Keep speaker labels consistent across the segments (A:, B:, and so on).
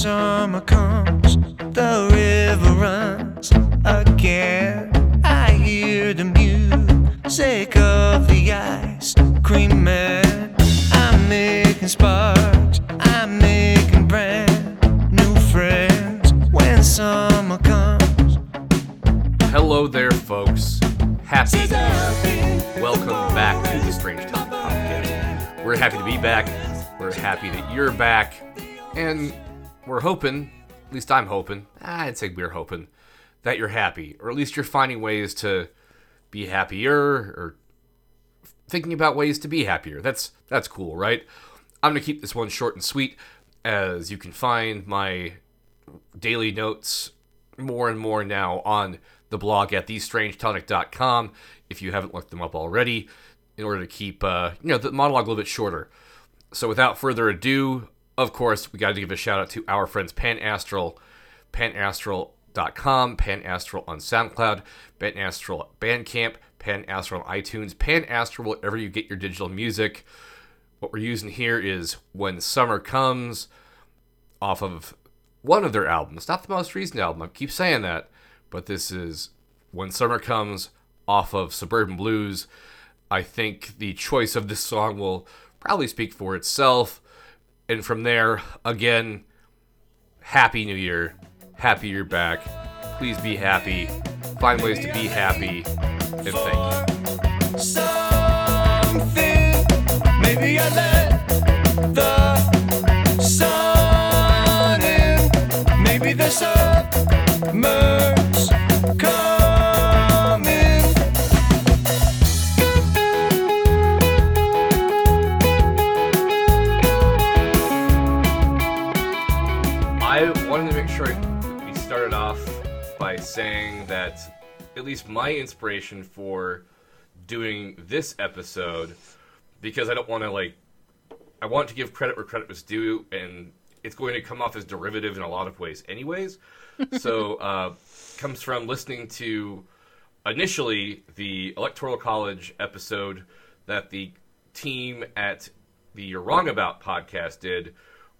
A: summer comes, the river runs again. I hear the music of the ice cream man. I'm making sparks, I'm making brand new friends when summer comes.
B: Hello there, folks. Happy. Welcome back to the Strange Topic Podcast. We're happy to be back. We're happy that you're back. And we're hoping, at least I'm hoping, I'd say we're hoping, that you're happy. Or at least you're finding ways to be happier or thinking about ways to be happier. That's that's cool, right? I'm gonna keep this one short and sweet, as you can find my daily notes more and more now on the blog at thestrangetonic.com if you haven't looked them up already in order to keep uh, you know the monologue a little bit shorter so without further ado of course we got to give a shout out to our friends pan astral panastral.com pan astral on soundcloud pan astral bandcamp pan astral on itunes pan astral wherever you get your digital music what we're using here is when summer comes off of one of their albums, not the most recent album. I keep saying that, but this is When Summer Comes off of Suburban Blues. I think the choice of this song will probably speak for itself. And from there, again, Happy New Year. Happy you're back. Please be happy. Find ways to be happy. And thank you.
A: Something, maybe I let the sun in. Maybe the summer's coming.
B: Saying that at least my inspiration for doing this episode, because I don't want to like, I want to give credit where credit was due, and it's going to come off as derivative in a lot of ways, anyways. so, uh, comes from listening to initially the Electoral College episode that the team at the You're Wrong About podcast did,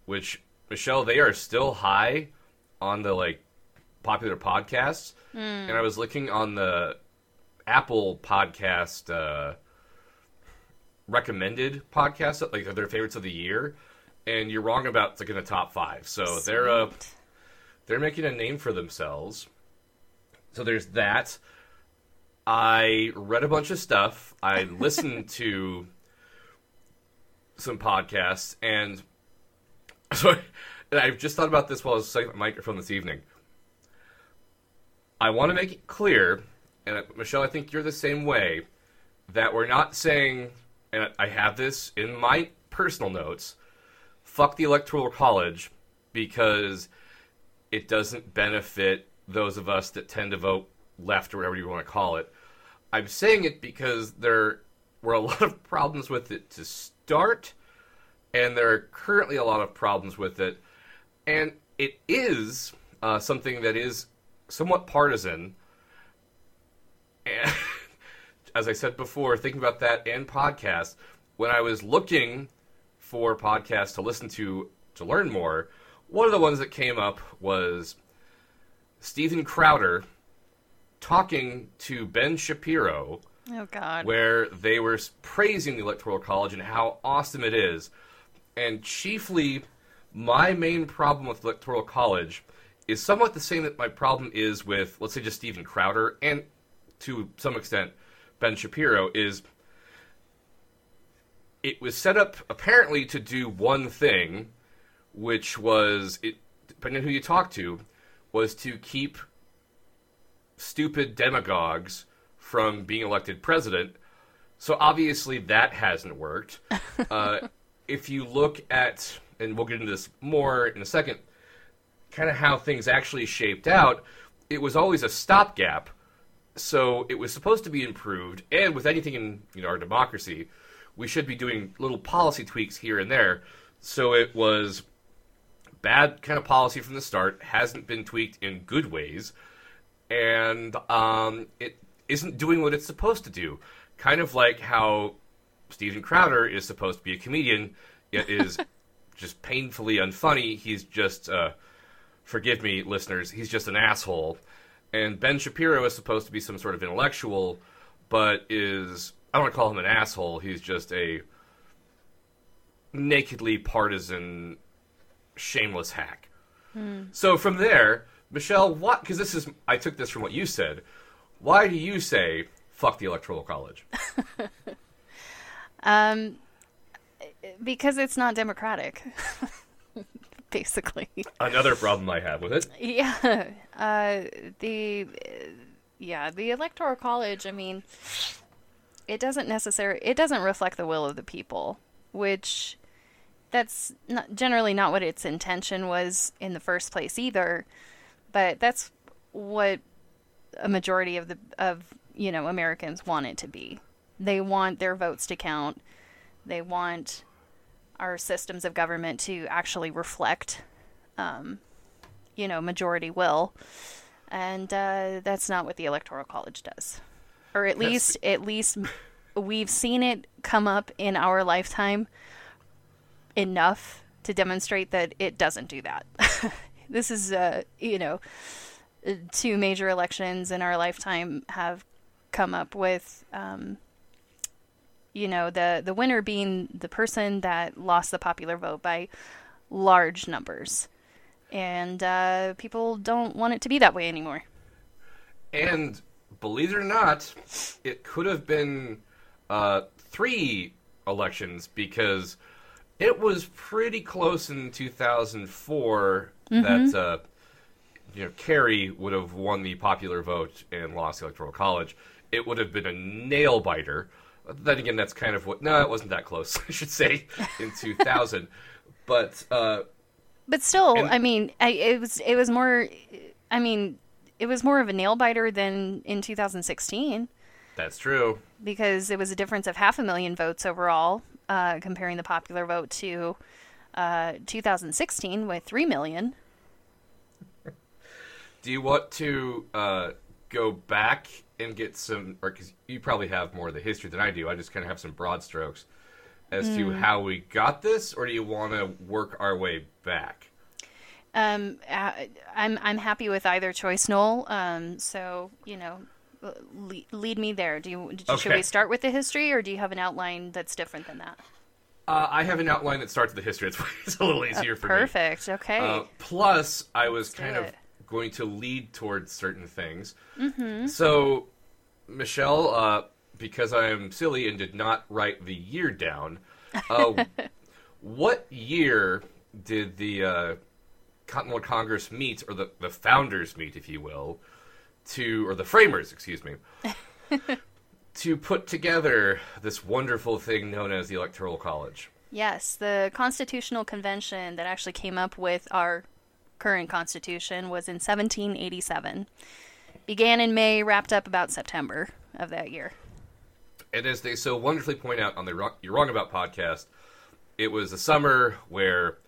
B: which Michelle, they are still high on the like popular podcasts. And I was looking on the Apple podcast uh, recommended podcast, like their favorites of the year, and you're wrong about like in the top five. So they're uh, they're making a name for themselves. So there's that. I read a bunch of stuff. I listened to some podcasts, and so and I've just thought about this while I was setting my microphone this evening. I want to make it clear, and uh, Michelle, I think you're the same way, that we're not saying, and I have this in my personal notes, fuck the Electoral College because it doesn't benefit those of us that tend to vote left or whatever you want to call it. I'm saying it because there were a lot of problems with it to start, and there are currently a lot of problems with it. And it is uh, something that is somewhat partisan. And as I said before, thinking about that and podcasts, when I was looking for podcasts to listen to to learn more, one of the ones that came up was Steven Crowder talking to Ben Shapiro
C: Oh God.
B: where they were praising the Electoral College and how awesome it is. And chiefly, my main problem with Electoral College is somewhat the same that my problem is with, let's say, just Steven Crowder and to some extent Ben Shapiro is it was set up apparently to do one thing, which was it depending on who you talk to, was to keep stupid demagogues from being elected president. So obviously that hasn't worked. Uh, if you look at, and we'll get into this more in a second, kind of how things actually shaped out, it was always a stopgap. So it was supposed to be improved, and with anything in you know our democracy, we should be doing little policy tweaks here and there. So it was bad kind of policy from the start, hasn't been tweaked in good ways, and um, it isn't doing what it's supposed to do. Kind of like how Steven Crowder is supposed to be a comedian, yet is just painfully unfunny. He's just uh, forgive me, listeners, he's just an asshole. And Ben Shapiro is supposed to be some sort of intellectual, but is I don't want to call him an asshole. He's just a nakedly partisan, shameless hack. So from there, Michelle, what? Because this is I took this from what you said. Why do you say fuck the electoral college?
C: Um, because it's not democratic. Basically,
B: Another problem I have with it.
C: yeah. Uh, the yeah, the electoral college. I mean, it doesn't necessarily it doesn't reflect the will of the people, which that's not generally not what its intention was in the first place either. But that's what a majority of the of you know Americans want it to be. They want their votes to count. They want our systems of government to actually reflect, um, you know, majority will, and uh, that's not what the electoral college does, or at least at least we've seen it come up in our lifetime enough to demonstrate that it doesn't do that. this is, uh, you know, uh, two major elections in our lifetime have come up with, um, you know, the the winner being the person that lost the popular vote by large numbers, and uh, people don't want it to be that way anymore.
B: And believe it or not, it could have been uh, three elections because it was pretty close in 2004 that uh, you know Kerry would have won the popular vote and lost the electoral college. It would have been a nail biter. Then again, that's kind of what. No, it wasn't that close. I should say in 2000, but. Uh,
C: But still,
B: And-
C: I mean, I, it was it was more. I mean, it was more of a nail biter than in 2016
B: that's true.
C: because it was a difference of half a million votes overall, uh, comparing the popular vote to uh, 2016 with three million.
B: Do you want to uh, go back and get some, or because you probably have more of the history than I do? I just kind of have some broad strokes as to how we got this, or do you want to work our way back?
C: Um, I'm I'm happy with either choice, Noel. Um, so you know, lead, lead me there. Do you should
B: Okay.
C: we start with the history, or do you have an outline that's different than that?
B: Uh, I have an outline that starts with the history. It's, it's a little easier for me.
C: Perfect. Okay.
B: Uh, plus, I was
C: Let's
B: kind of. Going to lead towards certain things. Mm-hmm. So, Michelle, uh, because I am silly and did not write the year down, uh, what year did the uh, Continental Congress meet, or the, the founders meet, if you will, to, or the framers, excuse me, to put together this wonderful thing known as the Electoral College?
C: Yes, the Constitutional Convention that actually came up with our current Constitution was in 1787. Began in May, wrapped up about September of that year.
B: And as they so wonderfully point out on the You're Wrong About podcast, it was a summer where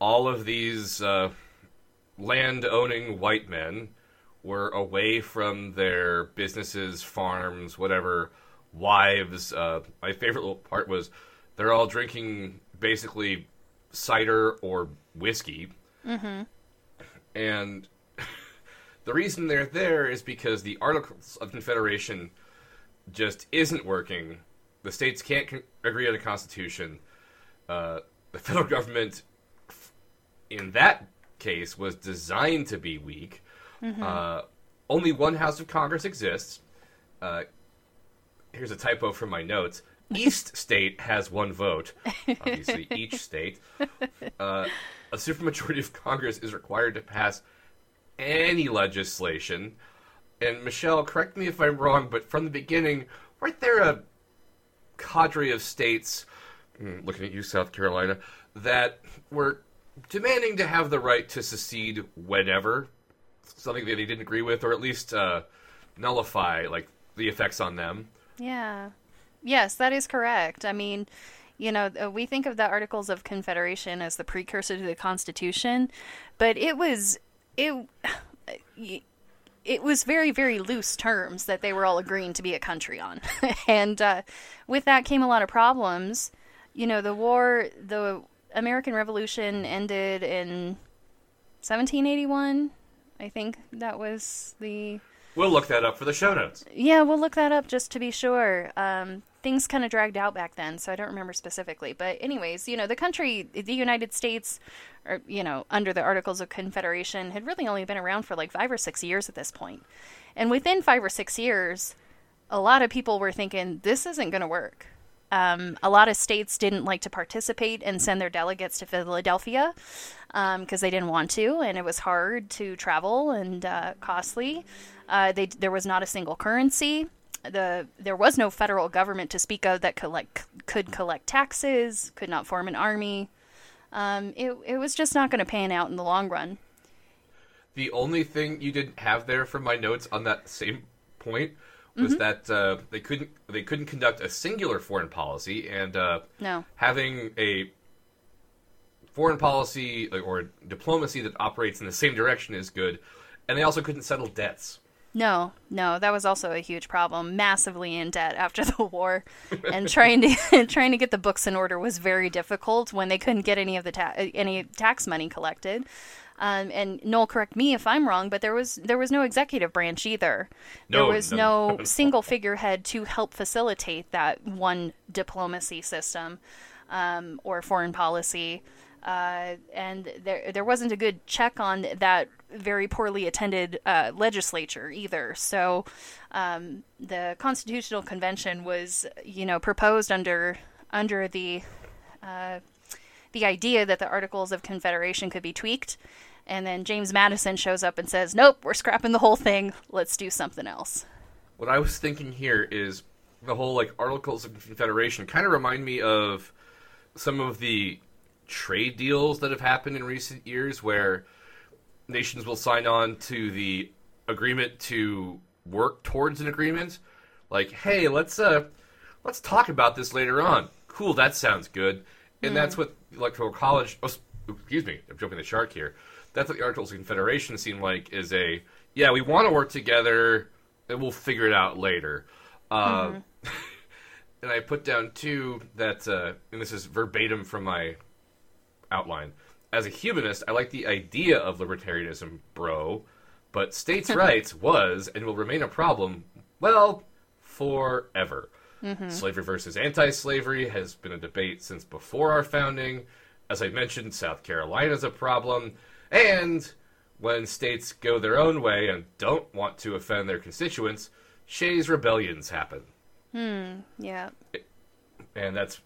B: all of these uh, land owning white men were away from their businesses, farms, whatever, wives. Uh, my favorite little part was they're all drinking basically cider or whiskey. Mm-hmm. And the reason they're there is because the Articles of Confederation just isn't working. The states can't con- agree on a constitution. Uh, the federal government, in that case, was designed to be weak. Uh, only one House of Congress exists. Uh, here's a typo from my notes. East state has one vote. Obviously, each state. Uh, a supermajority of Congress is required to pass any legislation. And Michelle, correct me if I'm wrong, but from the beginning, weren't there a cadre of states, mm, looking at you, South Carolina, that were demanding to have the right to secede whenever, something that they didn't agree with, or at least uh, nullify like the effects on them?
C: Yeah. Yes, that is correct. I mean, you know, uh, we think of the Articles of Confederation as the precursor to the Constitution, but it was it it was very very loose terms that they were all agreeing to be a country on. and uh, with that came a lot of problems. You know, the war, the American Revolution ended in 1781. I think that was the.
B: We'll look that up for the show notes.
C: Yeah, we'll look that up just to be sure. Um, things kind of dragged out back then, so I don't remember specifically. But, anyways, you know, the country, the United States, or, you know, under the Articles of Confederation, had really only been around for like five or six years at this point. And within five or six years, a lot of people were thinking, this isn't going to work. Um, a lot of states didn't like to participate and send their delegates to Philadelphia because they didn't want to, and it was hard to travel and uh, costly. Uh, they, there was not a single currency. The there was no federal government to speak of that collect, could collect taxes, could not form an army. Um, it it was just not going to pan out in the long run.
B: The only thing you didn't have there from my notes on that same point was that uh, they couldn't they couldn't conduct a singular foreign policy, and uh,
C: No.
B: having a foreign policy or diplomacy that operates in the same direction is good. And they also couldn't settle debts.
C: No, no, that was also a huge problem. Massively in debt after the war, and trying to trying to get the books in order was very difficult when they couldn't get any of the ta- any tax money collected. Um, and Noel, correct me if I'm wrong, but there was there was no executive branch either. there was
B: no.
C: no single figurehead to help facilitate that one diplomacy system um, or foreign policy. Uh, and there there wasn't a good check on that very poorly attended uh, legislature either. So um, the Constitutional Convention was, you know, proposed under under the uh, the idea that the Articles of Confederation could be tweaked, and then James Madison shows up and says, "Nope, we're scrapping the whole thing. Let's do something else."
B: What I was thinking here is the whole like Articles of Confederation kind of remind me of some of the trade deals that have happened in recent years where nations will sign on to the agreement to work towards an agreement. Like, hey, let's uh let's talk about this later on. Cool, that sounds good. And that's what the Electoral College oh, excuse me, I'm jumping the shark here. That's what the Articles of Confederation seem like is a yeah, we want to work together and we'll figure it out later. Uh, and I put down too that, uh, and this is verbatim from my outline. As a humanist, I like the idea of libertarianism, bro, but states' rights was and will remain a problem, well, forever. Slavery versus anti slavery has been a debate since before our founding. As I mentioned, South Carolina's a problem. And when states go their own way and don't want to offend their constituents, Shays rebellions happen.
C: Hmm, yeah.
B: And that's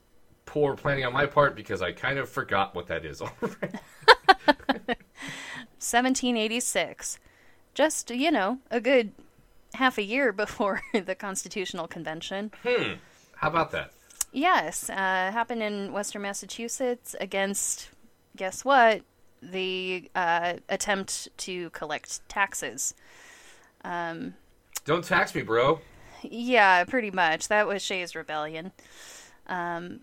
B: poor planning on my part because I kind of forgot what that is already.
C: 1786. Just, you know, a good half a year before the Constitutional Convention. Hmm.
B: How about that?
C: Yes, uh, happened in Western Massachusetts against, guess what? The uh, attempt to collect taxes.
B: Don't tax me, bro.
C: Yeah, pretty much. That was Shay's rebellion. Um,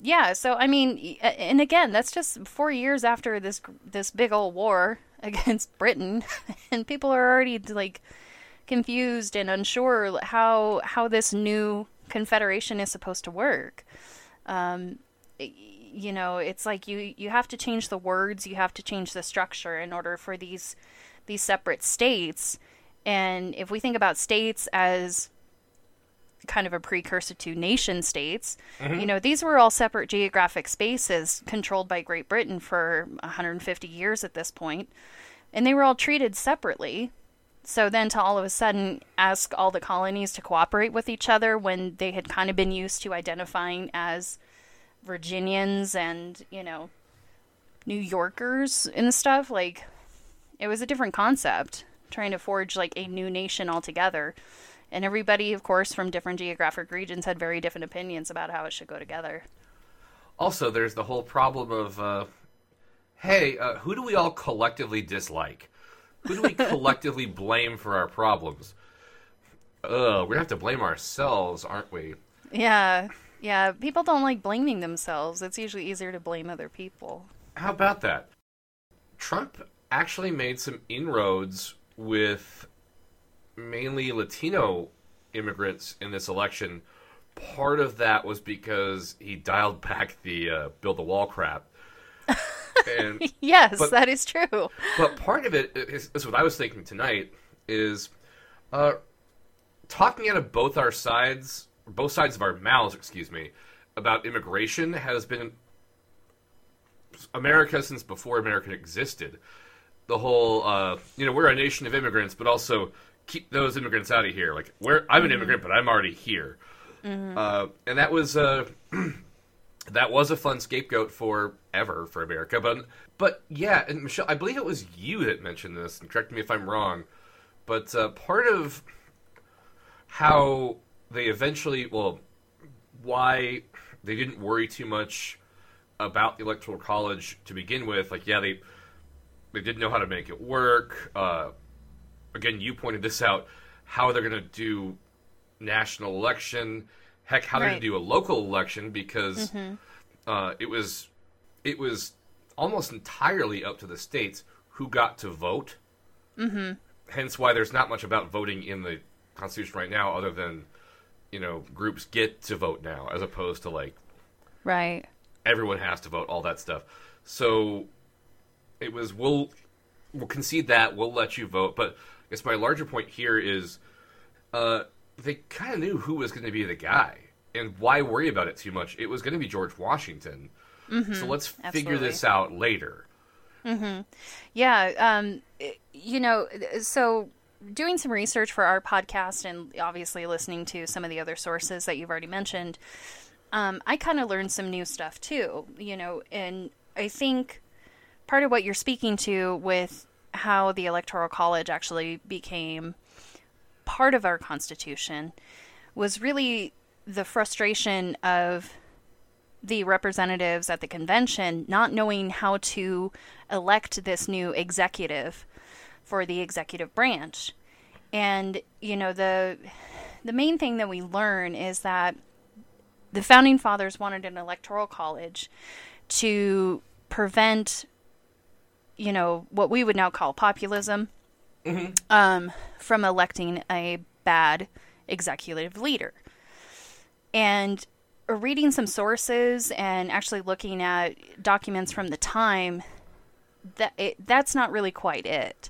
C: yeah, so I mean, and again, that's just four years after this this big old war against Britain, and people are already like confused and unsure how how this new confederation is supposed to work. Um, you know, it's like you you have to change the words, you have to change the structure in order for these these separate states. And if we think about states as kind of a precursor to nation states. Mm-hmm. You know, these were all separate geographic spaces controlled by Great Britain for 150 years at this point, and they were all treated separately. So then to all of a sudden ask all the colonies to cooperate with each other when they had kind of been used to identifying as Virginians and, you know, New Yorkers and stuff, like it was a different concept trying to forge like a new nation altogether. And everybody, of course, from different geographic regions had very different opinions about how it should go together.
B: Also, there's the whole problem of, uh, hey, uh, who do we all collectively dislike? Who do we collectively blame for our problems? Ugh, we're have to blame ourselves, aren't we?
C: Yeah, yeah. People don't like blaming themselves. It's usually easier to blame other people.
B: How about that? Trump actually made some inroads with mainly Latino immigrants in this election. Part of that was because he dialed back the uh, build the wall crap. And
C: yes,
B: But-
C: that is true.
B: but part of it is, is what I was thinking tonight is uh, talking out of both our sides, both sides of our mouths, excuse me, about immigration has been America since before America existed. The whole, uh, you know, we're a nation of immigrants, but also keep those immigrants out of here. Like, we're, I'm an immigrant, but I'm already here. Uh, and that was uh, that was a fun scapegoat for ever for America. But but yeah, and Michelle, I believe it was you that mentioned this. And correct me if I'm wrong. But uh, part of how they eventually, well, why they didn't worry too much about the electoral college to begin with. Like, yeah, they they didn't know how to make it work. Uh, again, you pointed this out. How they're going to do national election? Heck, how they're going to do a local election because uh, it was it was almost entirely up to the states who got to vote. Mm-hmm. Hence, why there's not much about voting in the Constitution right now, other than you know groups get to vote now, as opposed to like
C: Right.
B: everyone has to vote, all that stuff. So it was we'll we'll concede that we'll let you vote, but I guess my larger point here is uh, they kind of knew who was going to be the guy, and why worry about it too much? It was going to be George Washington. So let's figure this out later. mm-hmm.
C: Yeah, um, you know, so doing some research for our podcast and obviously listening to some of the other sources that you've already mentioned, um, I kind of learned some new stuff too, you know, and I think part of what you're speaking to with how the Electoral College actually became part of our Constitution was really the frustration of the representatives at the convention not knowing how to elect this new executive for the executive branch. And you know the the main thing that we learn is that the founding fathers wanted an electoral college to prevent you know what we would now call populism um, from electing a bad executive leader. And reading some sources and actually looking at documents from the time, that it, that's not really quite it.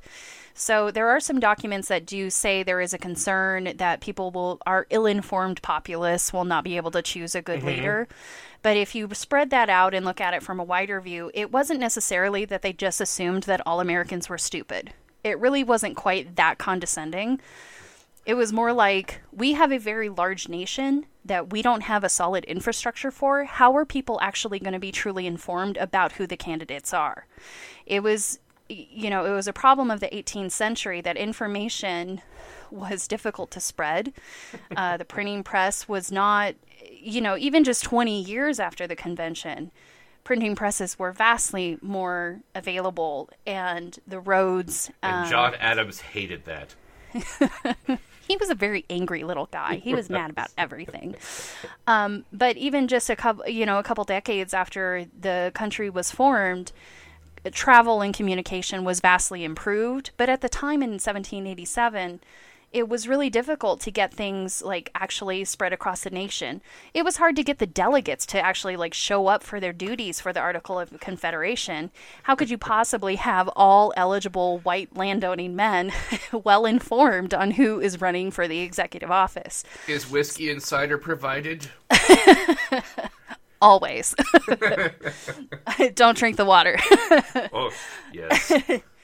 C: So there are some documents that do say there is a concern that people will are ill-informed populists will not be able to choose a good mm-hmm. leader. But if you spread that out and look at it from a wider view, it wasn't necessarily that they just assumed that all Americans were stupid. It really wasn't quite that condescending. It was more like we have a very large nation that we don't have a solid infrastructure for. How are people actually going to be truly informed about who the candidates are? It was, you know, it was a problem of the 18th century that information was difficult to spread. Uh, the printing press was not, you know, even just 20 years after the convention, printing presses were vastly more available, and the roads.
B: And
C: um,
B: John Adams hated that.
C: he was a very angry little guy. He was mad about everything. Um, but even just a couple, you know, a couple decades after the country was formed, travel and communication was vastly improved. But at the time in 1787, it was really difficult to get things like actually spread across the nation. It was hard to get the delegates to actually like show up for their duties for the Article of Confederation. How could you possibly have all eligible white landowning men well informed on who is running for the executive office?
B: Is whiskey and cider provided?
C: Always. Don't drink the water.
B: oh, yes.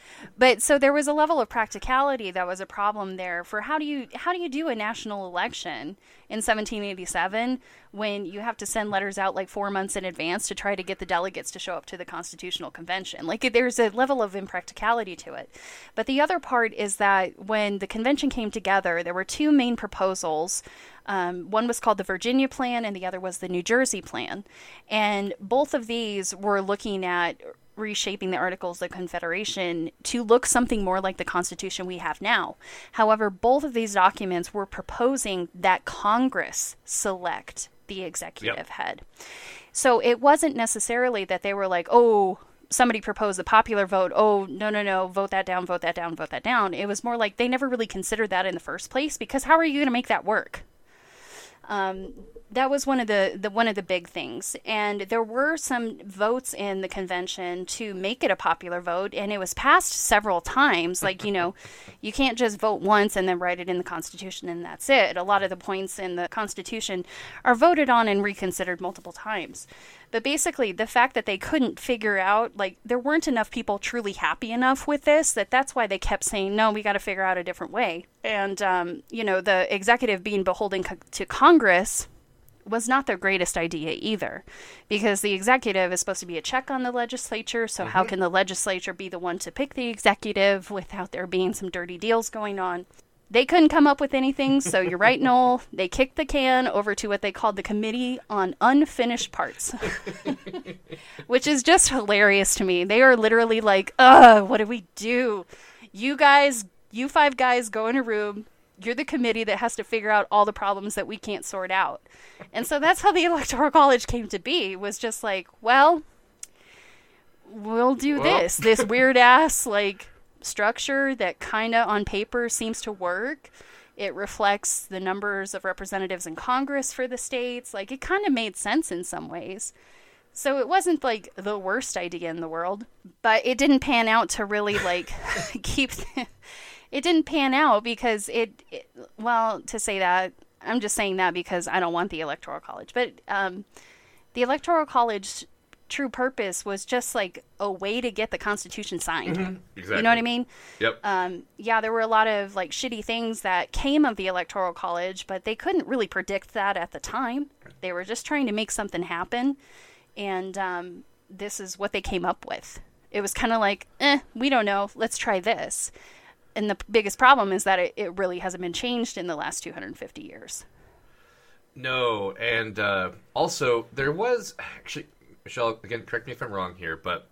C: but so there was a level of practicality that was a problem there for how do you how do you do a national election in 1787 when you have to send letters out like 4 months in advance to try to get the delegates to show up to the constitutional convention? Like there's a level of impracticality to it. But the other part is that when the convention came together there were two main proposals. Um, one was called the Virginia Plan, and the other was the New Jersey Plan. And both of these were looking at reshaping the Articles of Confederation to look something more like the Constitution we have now. However, both of these documents were proposing that Congress select the executive
B: Yep.
C: head. So it wasn't necessarily that they were like, oh, somebody proposed the popular vote. Oh, no, no, no, vote that down, vote that down, vote that down. It was more like they never really considered that in the first place because how are you going to make that work? Um, that was one of the, the one of the big things, and there were some votes in the convention to make it a popular vote, and it was passed several times. Like you know, you can't just vote once and then write it in the Constitution and that's it. A lot of the points in the Constitution are voted on and reconsidered multiple times. But basically, the fact that they couldn't figure out, like, there weren't enough people truly happy enough with this, that that's why they kept saying, no, we got to figure out a different way. And, um, you know, the executive being beholden co- to Congress was not their greatest idea either because the executive is supposed to be a check on the legislature so how can the legislature be the one to pick the executive without there being some dirty deals going on they couldn't come up with anything so you're right noel they kicked the can over to what they called the committee on unfinished parts which is just hilarious to me they are literally like ugh what do we do you guys you five guys go in a room you're the committee that has to figure out all the problems that we can't sort out. And so that's how the electoral college came to be was just like, well, we'll do
B: Well.
C: this. This weird ass like structure that kind of on paper seems to work. It reflects the numbers of representatives in Congress for the states. Like it kind of made sense in some ways. So it wasn't like the worst idea in the world, but it didn't pan out to really like keep it didn't pan out because it, it well to say that i'm just saying that because i don't want the electoral college but um, the electoral college true purpose was just like a way to get the constitution signed.
B: Exactly.
C: you know what i mean?
B: Yep.
C: um, yeah there were a lot of like shitty things that came of the electoral college but they couldn't really predict that at the time. They were just trying to make something happen and um, this is what they came up with. It was kind of like eh we don't know. Let's try this. And the biggest problem is that it, it really hasn't been changed in the last 250 years.
B: No, and uh, also there was actually Michelle. Again, correct me if I'm wrong here, but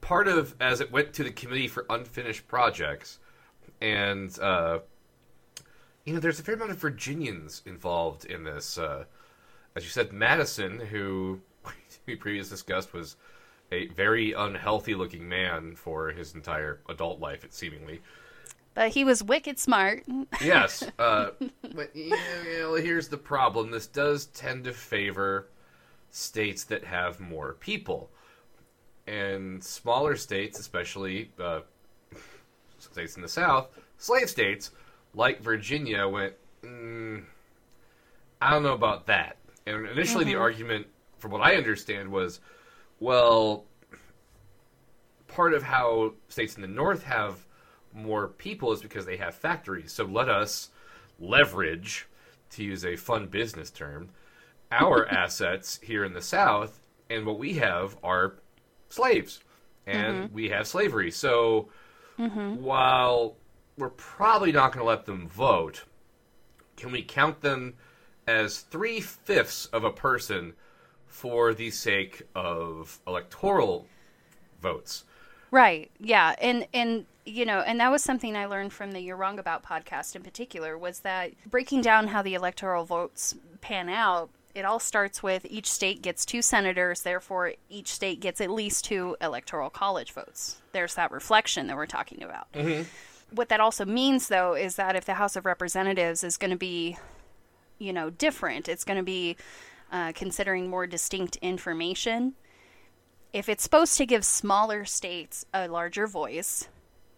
B: part of as it went to the committee for unfinished projects, and uh, you know, there's a fair amount of Virginians involved in this. Uh, as you said, Madison, who we previously discussed, was a very unhealthy-looking man for his entire adult life, it seemingly.
C: but he was wicked smart
B: Yes, uh, but you know, here's the problem. This does tend to favor states that have more people, and smaller states, especially uh, states in the South, slave states like Virginia, went. Mm, I don't know about that. And initially, the argument, from what I understand, was, well, part of how states in the North have more people is because they have factories. So let us leverage, to use a fun business term, our assets here in the South, and what we have are slaves, and mm-hmm. we have slavery. So mm-hmm. while we're probably not going to let them vote, can we count them as three fifths of a person for the sake of electoral votes?
C: Right. Yeah. And and you know, and that was something I learned from the You're Wrong About podcast in particular was that breaking down how the electoral votes pan out, it all starts with each state gets two senators, therefore each state gets at least two electoral college votes. There's that reflection that we're talking about. What that also means though is that if the House of Representatives is going to be you know, different, it's going to be uh, considering more distinct information if it's supposed to give smaller states a larger voice,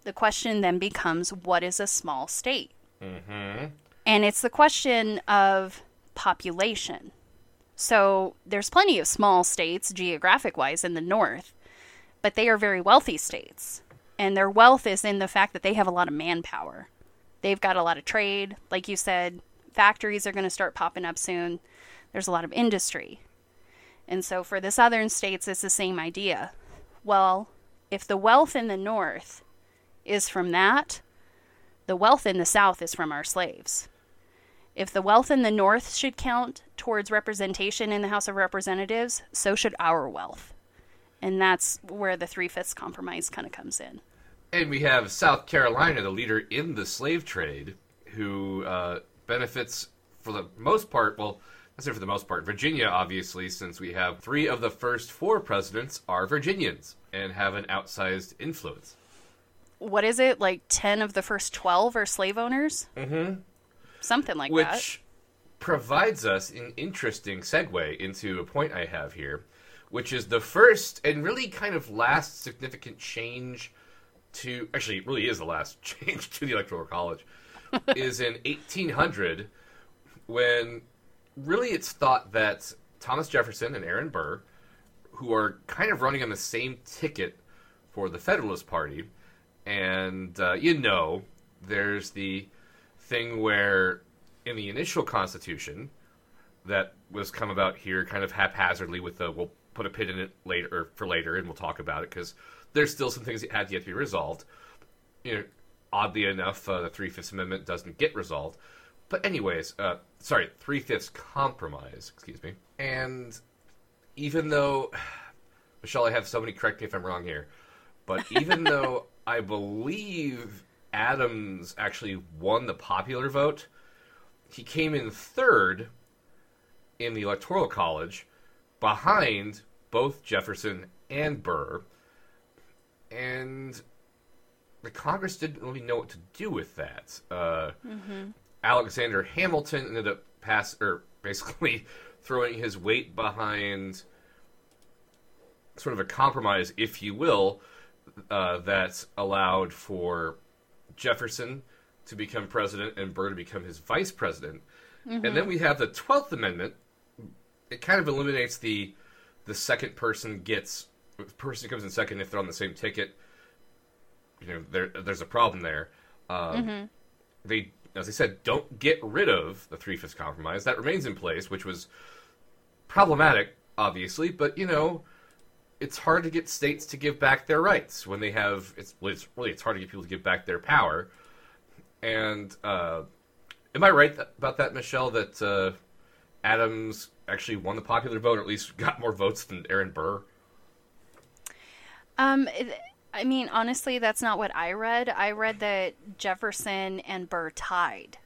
C: the question then becomes what is a small state? Mm-hmm. And it's the question of population. So there's plenty of small states, geographic wise, in the north, but they are very wealthy states. And their wealth is in the fact that they have a lot of manpower. They've got a lot of trade. Like you said, factories are going to start popping up soon. There's a lot of industry. And so for the southern states, it's the same idea. Well, if the wealth in the north is from that, the wealth in the south is from our slaves. If the wealth in the north should count towards representation in the House of Representatives, so should our wealth. And that's where the three fifths compromise kind of comes in.
B: And we have South Carolina, the leader in the slave trade, who uh, benefits for the most part. Well, I say for the most part. Virginia, obviously, since we have three of the first four presidents are Virginians and have an outsized influence.
C: What is it? Like 10 of the first 12 are slave owners? Mm-hmm. Something like that.
B: Which provides us an interesting segue into a point I have here, which is the first and really kind of last significant change to actually it really is the last change to the electoral college is in 1800 when really it's thought that Thomas Jefferson and Aaron Burr who are kind of running on the same ticket for the Federalist Party and uh, you know there's the thing where in the initial constitution that was come about here kind of haphazardly with the we'll put a pin in it later or for later and we'll talk about it because there's still some things that had yet to be resolved. You know oddly enough uh, the three-fifths amendment doesn't get resolved. But anyways uh, sorry three-fifths compromise excuse me. And even though michelle i have somebody correct me if i'm wrong here but even though i believe adams actually won the popular vote he came in third in the electoral college behind both jefferson and burr. And the congress didn't really know what to do with that. Uh, alexander hamilton ended up pass or basically throwing his weight behind sort of a compromise, if you will, uh, that allowed for Jefferson to become president and Burr to become his vice president. And then we have the Twelfth Amendment. It kind of eliminates the the second person gets the person comes in second if they're on the same ticket. You know, there there's a problem there. Um, They, as I said, don't get rid of the three fifths compromise. That remains in place, which was problematic, obviously. But you know, it's hard to get states to give back their rights when they have it's, well, it's really it's hard to get people to give back their power and uh, am i right th- about that michelle that uh, adams actually won the popular vote or at least got more votes than aaron burr
C: Um, I mean, honestly, that's not what I read. I read that Jefferson and Burr tied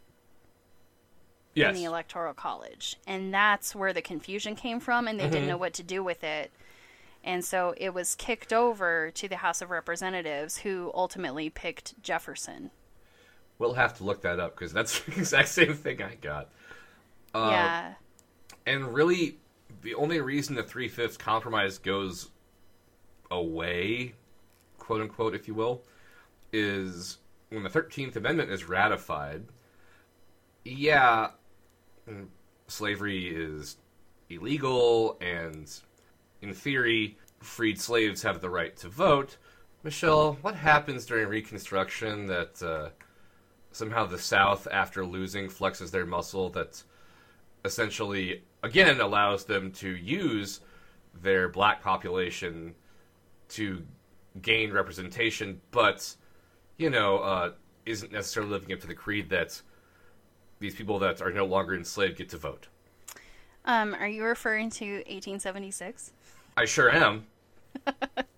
C: in the Electoral College, and that's where the confusion came from, and they didn't know what to do with it. And so it was kicked over to the House of Representatives, who ultimately picked Jefferson.
B: We'll have to look that up because that's the exact same thing i got Uh,
C: yeah.
B: and really the only reason the three-fifths compromise goes away quote unquote if you will is when the 13th amendment is ratified yeah slavery is illegal and in theory freed slaves have the right to vote michelle what happens during reconstruction that uh, somehow the south after losing flexes their muscle that essentially again allows them to use their black population to gain representation, but you know uh, isn't necessarily living up to the creed that these people that are no longer enslaved get to vote.
C: Um, are you referring to 1876?
B: I sure am.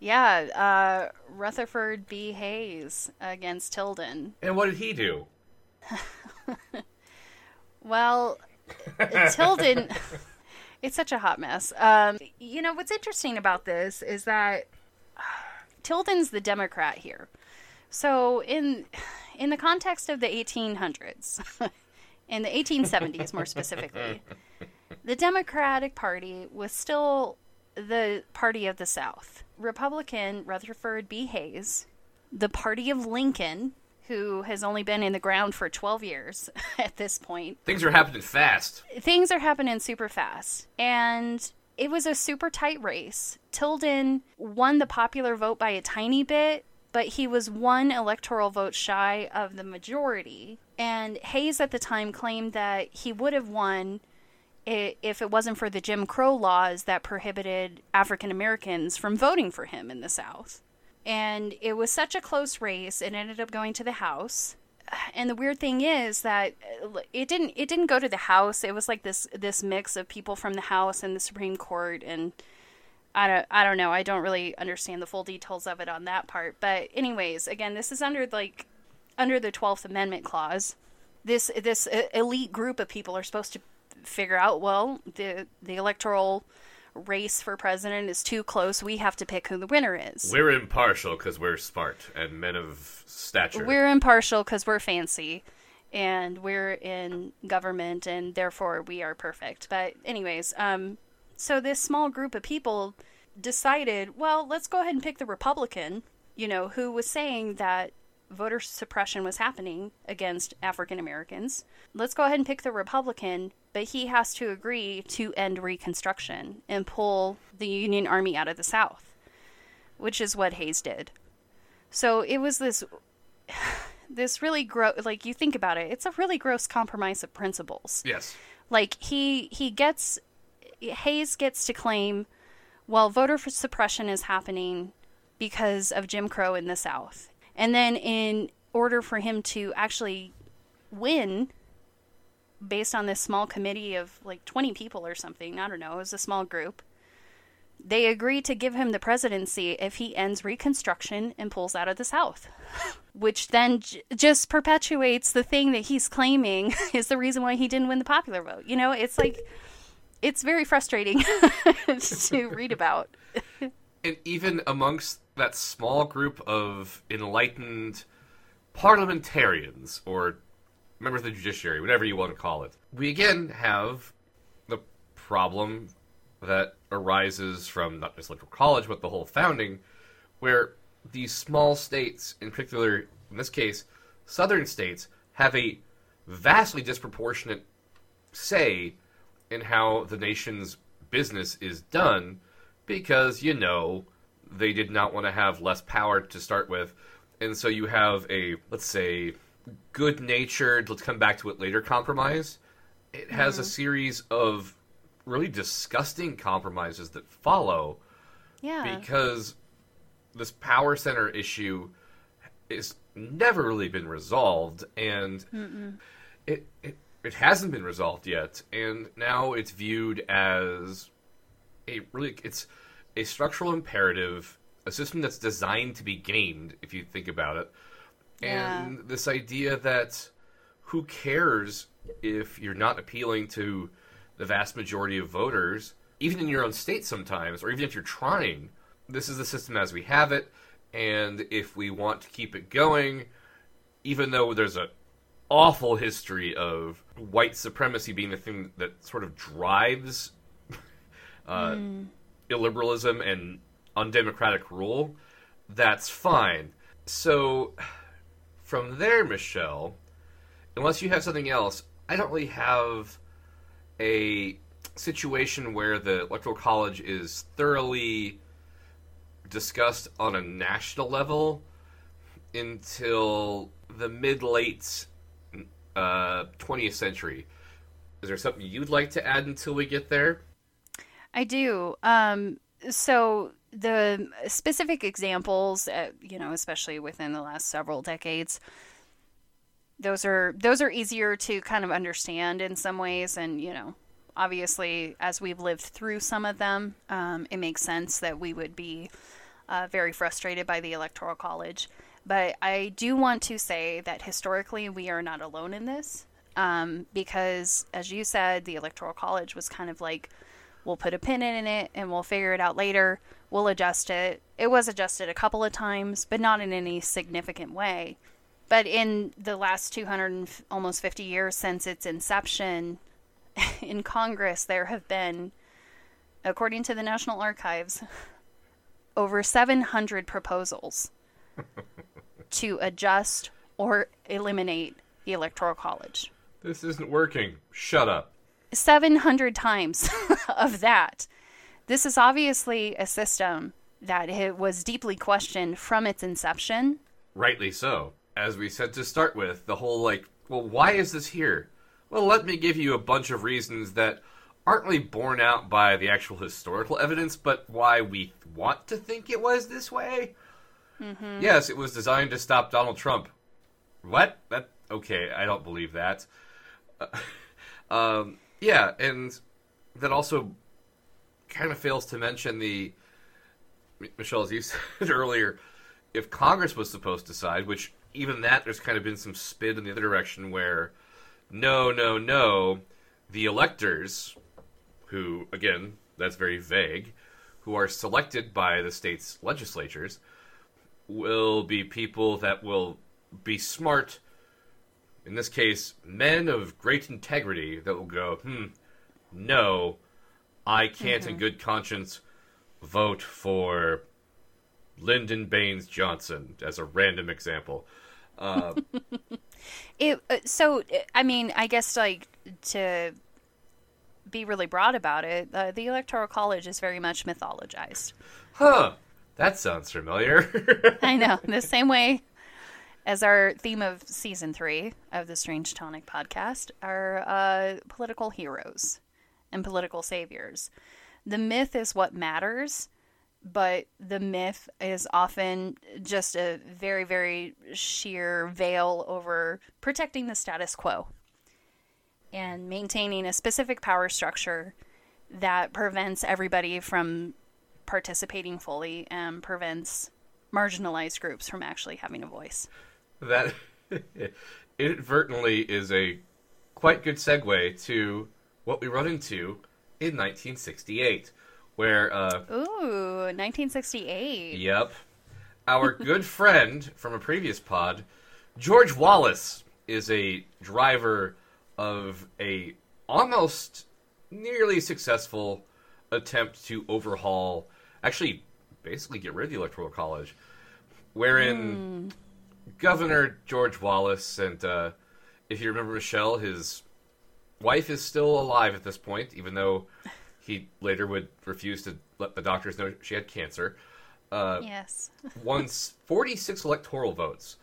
C: Yeah, uh, Rutherford B. Hayes against Tilden.
B: And what did he do?
C: Well, Tilden, it's such a hot mess. Um, you know, what's interesting about this is that Tilden's the Democrat here. So in in the context of the 1800s, in the 1870s more specifically, the Democratic Party was still the party of the South. Republican Rutherford B. Hayes, the party of Lincoln, who has only been in the ground for 12 years at this point,
B: Things are happening fast.
C: things are happening super fast. And it was a super tight race. Tilden won the popular vote by a tiny bit, but he was one electoral vote shy of the majority. And Hayes at the time claimed that he would have won i- if it wasn't for the Jim Crow laws that prohibited African Americans from voting for him in the South. And it was such a close race, it ended up going to the House. And the weird thing is that uh, it didn't it didn't go to the house. It was like this this mix of people from the house and the supreme court and i don't i don't know. I don't really understand the full details of it on that part. But anyways again this is under like under the 12th amendment clause. This this uh, elite group of people are supposed to figure out well the the electoral race for president is too close we have to pick who the winner is
B: We're impartial because we're smart and men of stature.
C: we're impartial because we're fancy and we're in government and therefore we are perfect. But anyways, um so this small group of people decided, well, let's go ahead and pick the Republican, you know, who was saying that voter suppression was happening against African Americans. Let's go ahead and pick the Republican, but he has to agree to end Reconstruction and pull the Union Army out of the South, which is what Hayes did. So it was this. This really gross, like you think about it, it's a really gross compromise of principles
B: Yes.
C: like he he gets Hayes gets to claim well voter suppression is happening because of Jim Crow in the South. And then in order for him to actually win based on this small committee of like 20 people or something, I don't know, it was a small group. They agree to give him the presidency if he ends Reconstruction and pulls out of the South, which then j- just perpetuates the thing that he's claiming is the reason why he didn't win the popular vote. You know, it's like, it's very frustrating to read about.
B: and even amongst that small group of enlightened parliamentarians or members of the judiciary, whatever you want to call it, we again have the problem that arises from not just electoral college but the whole founding, where these small states, in particular, in this case, southern states, have a vastly disproportionate say in how the nation's business is done because, you know, they did not want to have less power to start with. And so you have a, let's say, good natured, let's come back to it later compromise. It has a mm-hmm. series of really disgusting compromises that follow
C: Yeah.
B: because this power center issue is never really been resolved and it, it it hasn't been resolved yet and now it's viewed as a really it's a structural imperative a system that's designed to be gamed if you think about it
C: Yeah.
B: and this idea that who cares if you're not appealing to the vast majority of voters, even in your own state sometimes, or even if you're trying. This is the system as we have it, and if we want to keep it going, even though there's an awful history of white supremacy being the thing that sort of drives uh, illiberalism and undemocratic rule, that's fine. So, from there, Michelle, unless you have something else, I don't really have a situation where the electoral college is thoroughly discussed on a national level until the mid late uh, 20th century. Is there something you'd like to add until we get there?
C: I do. Um, so the specific examples, uh, you know, especially within the last several decades, those are those are easier to kind of understand in some ways, and you know, obviously, as we've lived through some of them, um, it makes sense that we would be uh, very frustrated by the electoral college. But I do want to say that historically, we are not alone in this. Um, because, as you said, the electoral college was kind of like we'll put a pin in it and we'll figure it out later. We'll adjust it. It was adjusted a couple of times, but not in any significant way. But in the last 200 and f- almost 50 years since its inception in Congress, there have been, according to the National Archives, over 700 proposals to adjust or eliminate the Electoral College.
B: This isn't working. Shut up.
C: 700 times of that. This is obviously a system that it was deeply questioned from its inception.
B: Rightly so. As we said to start with, the whole like, well, why is this here? Well, let me give you a bunch of reasons that aren't really borne out by the actual historical evidence, but why we want to think it was this way. Yes, it was designed to stop Donald Trump. What? That okay? I don't believe that. um, yeah, and that also kind of fails to mention the Michelle, as you said earlier, if Congress was supposed to decide, which even that there's kind of been some spin in the other direction where no, no, no, the electors, who again that's very vague, who are selected by the state's legislatures, will be people that will be smart in this case, men of great integrity that will go, hmm, no, I can't in good conscience vote for Lyndon Baines Johnson as a random example.
C: It uh, so uh, I mean I guess like to be really broad about it, uh, the electoral college is very much mythologized.
B: Huh, that sounds familiar.
C: I know the same way as our theme of season three of the Strange Tonic podcast are uh, political heroes and political saviors. The myth is what matters, but the myth is often just a very, very sheer veil over protecting the status quo and maintaining a specific power structure that prevents everybody from participating fully and prevents marginalized groups from actually having a voice.
B: That inadvertently is a quite good segue to what we run into in 1968, where uh,
C: Ooh, 1968.
B: Yep. Our good friend from a previous pod, George Wallace, is a driver of a almost nearly successful attempt to overhaul, actually, basically get rid of the Electoral College, wherein Governor George Wallace and, uh, if you remember Michelle, his wife is still alive at this point, even though he later would refuse to let the doctors know she had cancer. Uh,
C: Yes.
B: won 46 electoral votes.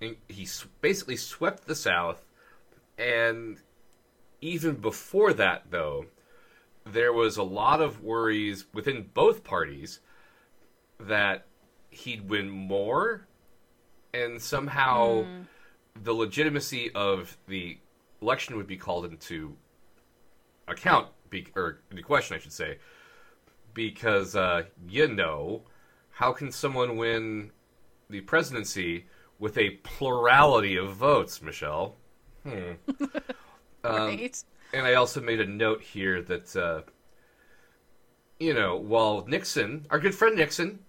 B: And he basically swept the South. And even before that, though, there was a lot of worries within both parties that he'd win more, and somehow the legitimacy of the election would be called into account, be, or into question, I should say, because uh, you know, how can someone win the presidency with a plurality of votes, Michelle? Hmm.
C: right.
B: And I also made a note here that, uh, you know, while Nixon, our good friend Nixon,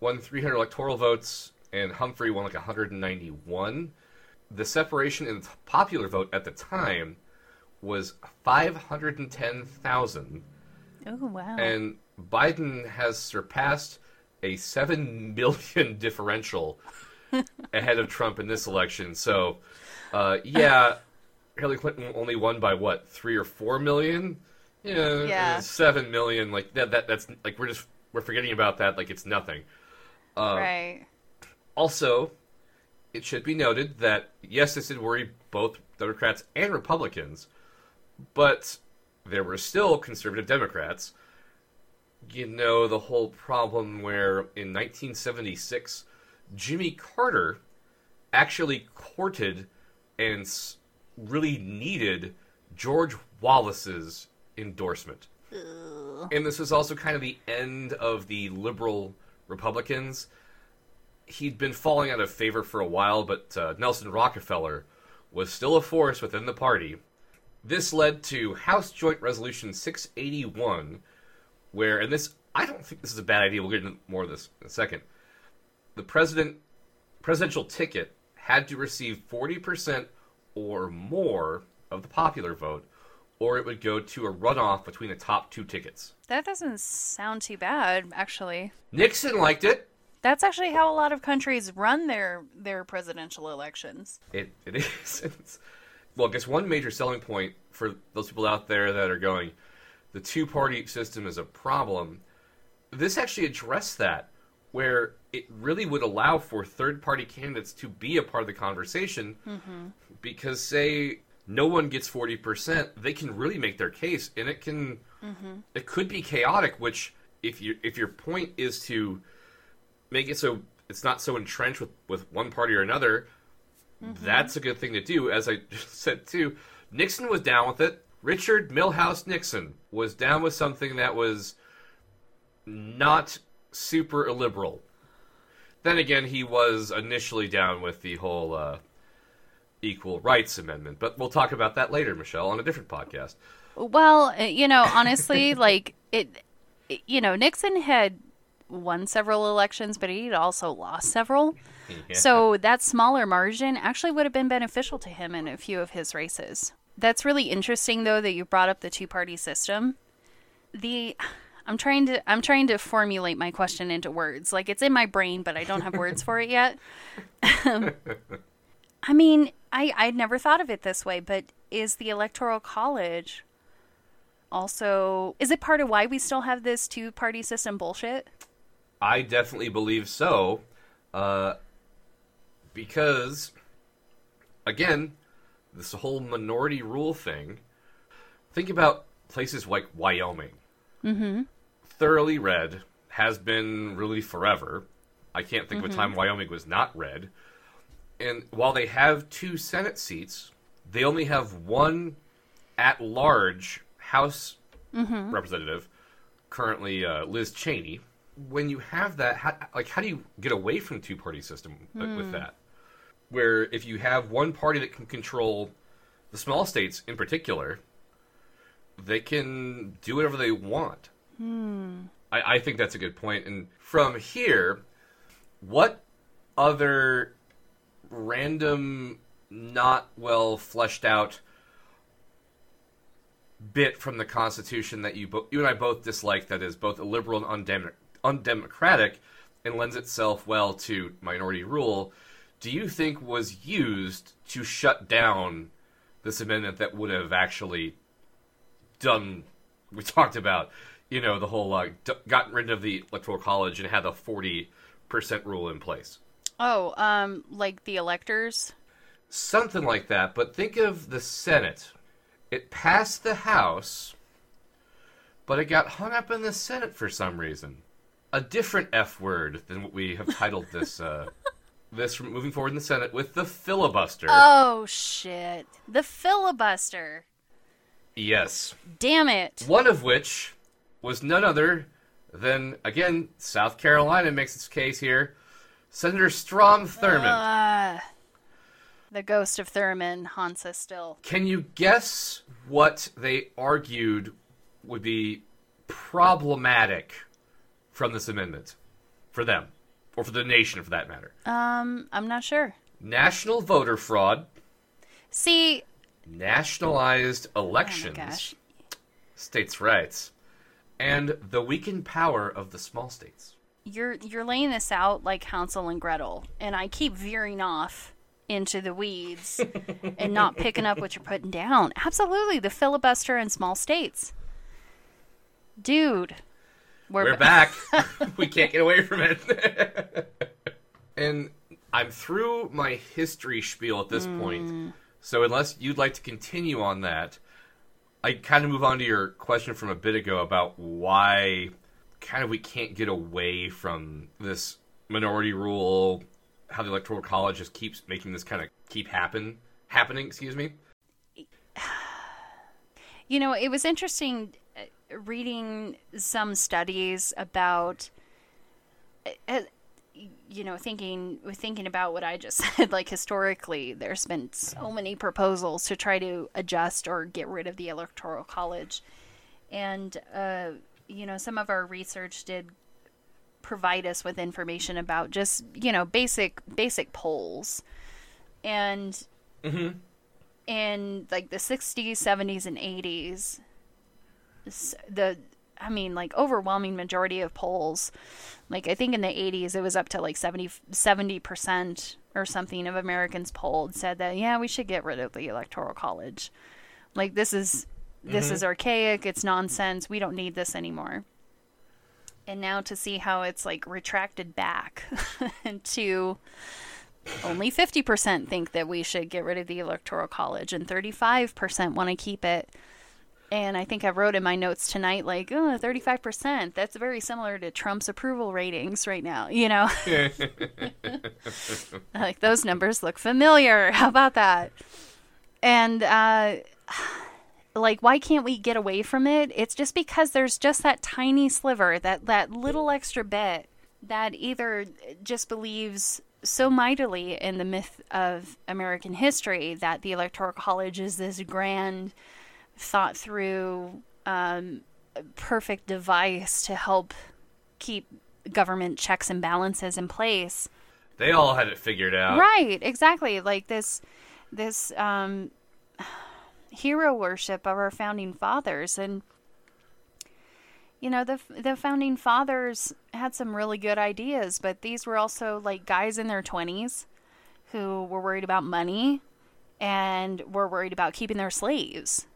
B: won 300 electoral votes and Humphrey won like 191, the separation in the popular vote at the time was 510,000.
C: Oh, wow.
B: And Biden has surpassed a 7 million differential ahead of Trump in this election. So, uh, yeah, Hillary Clinton only won by what, 3 or 4 million? Yeah,
C: Yeah.
B: 7 million like that that that's like we're just we're forgetting about that like it's nothing.
C: right.
B: Also, it should be noted that yes, this did worry both Democrats and Republicans, but there were still conservative Democrats. You know, the whole problem where in 1976, Jimmy Carter actually courted and really needed George Wallace's endorsement. And this was also kind of the end of the liberal Republicans he'd been falling out of favor for a while, but uh, Nelson Rockefeller was still a force within the party. This led to House Joint Resolution 681, where, and this, I don't think this is a bad idea. We'll get into more of this in a second. The president, presidential ticket had to receive 40% or more of the popular vote, or it would go to a runoff between the top two tickets.
C: That doesn't sound too bad, actually.
B: Nixon liked it.
C: That's actually how a lot of countries run their their presidential elections.
B: It it is. It's, well, I guess one major selling point for those people out there that are going, the two party system is a problem. This actually addressed that, where it really would allow for third party candidates to be a part of the conversation, mm-hmm. because say no one gets forty percent, they can really make their case, and it can mm-hmm. it could be chaotic. Which if you if your point is to make it so it's not so entrenched with, with one party or another, that's a good thing to do. As I said too, Nixon was down with it. Richard Milhous Nixon was down with something that was not super illiberal. Then again, he was initially down with the whole uh, equal rights amendment, but we'll talk about that later, Michelle, on a different podcast.
C: Well, you know, honestly, like it- you know, Nixon had won several elections, but he'd also lost several.
B: Yeah.
C: So that smaller margin actually would have been beneficial to him in a few of his races. That's really interesting though that you brought up the two-party system. The I'm trying to I'm trying to formulate my question into words. Like it's in my brain, but I don't have words for it yet. I mean, I I'd never thought of it this way, but is the electoral college also is it part of why we still have this two-party system bullshit?
B: I definitely believe so, uh, because again, this whole minority rule thing. Think about places like Wyoming. Mm-hmm. Thoroughly red has been really forever. I can't think of a time Wyoming was not red. And while they have two Senate seats, they only have one at-large House representative, currently uh, Liz Cheney. When you have that, how, like, how do you get away from two-party system with- with that? Where if you have one party that can control the small states in particular, they can do whatever they want. Hmm. I, I think that's a good point. And from here, what other random, not well fleshed out bit from the Constitution that you bo- you and I both dislike that is both illiberal and undem- undemocratic and lends itself well to minority rule, do you think was used to shut down this amendment that would have actually done we talked about you know the whole uh, d- gotten rid of the electoral college and had the 40% rule in place?
C: Oh, um like the electors?
B: something like that but think of the senate. It passed the house but it got hung up in the senate for some reason a different f word than what we have titled this uh, this moving forward in the senate with the filibuster
C: Oh shit. The filibuster.
B: yes
C: Damn it.
B: one of which was none other than again South Carolina makes its case here. Senator Strom Thurmond.
C: Uh, the ghost of Thurmond haunts us still.
B: Can you guess what they argued would be problematic from this amendment for them, or for the nation for that matter?
C: Um, I'm not sure.
B: National voter fraud,
C: See,
B: nationalized
C: oh my
B: elections,
C: gosh.
B: states' rights, and the weakened power of the small states.
C: You're you're laying this out like Hansel and Gretel, and I keep veering off into the weeds and not picking up what you're putting down. Absolutely, the filibuster in small states. Dude, we're,
B: We're
C: ba-
B: back. we can't get away from it. and I'm through my history spiel at this point. Hmm. So unless you'd like to continue on that, I kind of move on to your question from a bit ago about why kind of we can't get away from this minority rule, how the electoral college just keeps making this kind of keep happen happening, excuse me.
C: You know, it was interesting reading some studies about, uh, you know, thinking thinking about what I just said. Like historically, there's been so many proposals to try to adjust or get rid of the electoral college, and uh, you know, some of our research did provide us with information about just you know basic basic polls, and in like the 60s 70s and 80s s- the i mean like overwhelming majority of polls like i think in the 80s it was up to like 70 70% or something of americans polled said that yeah we should get rid of the electoral college. Like this is this mm-hmm. is archaic it's nonsense we don't need this anymore. And now to see how it's like retracted back to only 50% think that we should get rid of the electoral college and 35% want to keep it and i think i wrote in my notes tonight like oh, 35% that's very similar to trump's approval ratings right now you know? Like those numbers look familiar. How about that? And uh like why can't we get away from it? It's just because there's just that tiny sliver that that little extra bit that either just believes so mightily in the myth of american history that the electoral college is this grand thought through um, perfect device to help keep government checks and balances in place.
B: They all had it figured out.
C: Right, exactly. Like this this um hero worship of our founding fathers and you know the the founding fathers had some really good ideas, but these were also like guys in their 20s who were worried about money and were worried about keeping their slaves.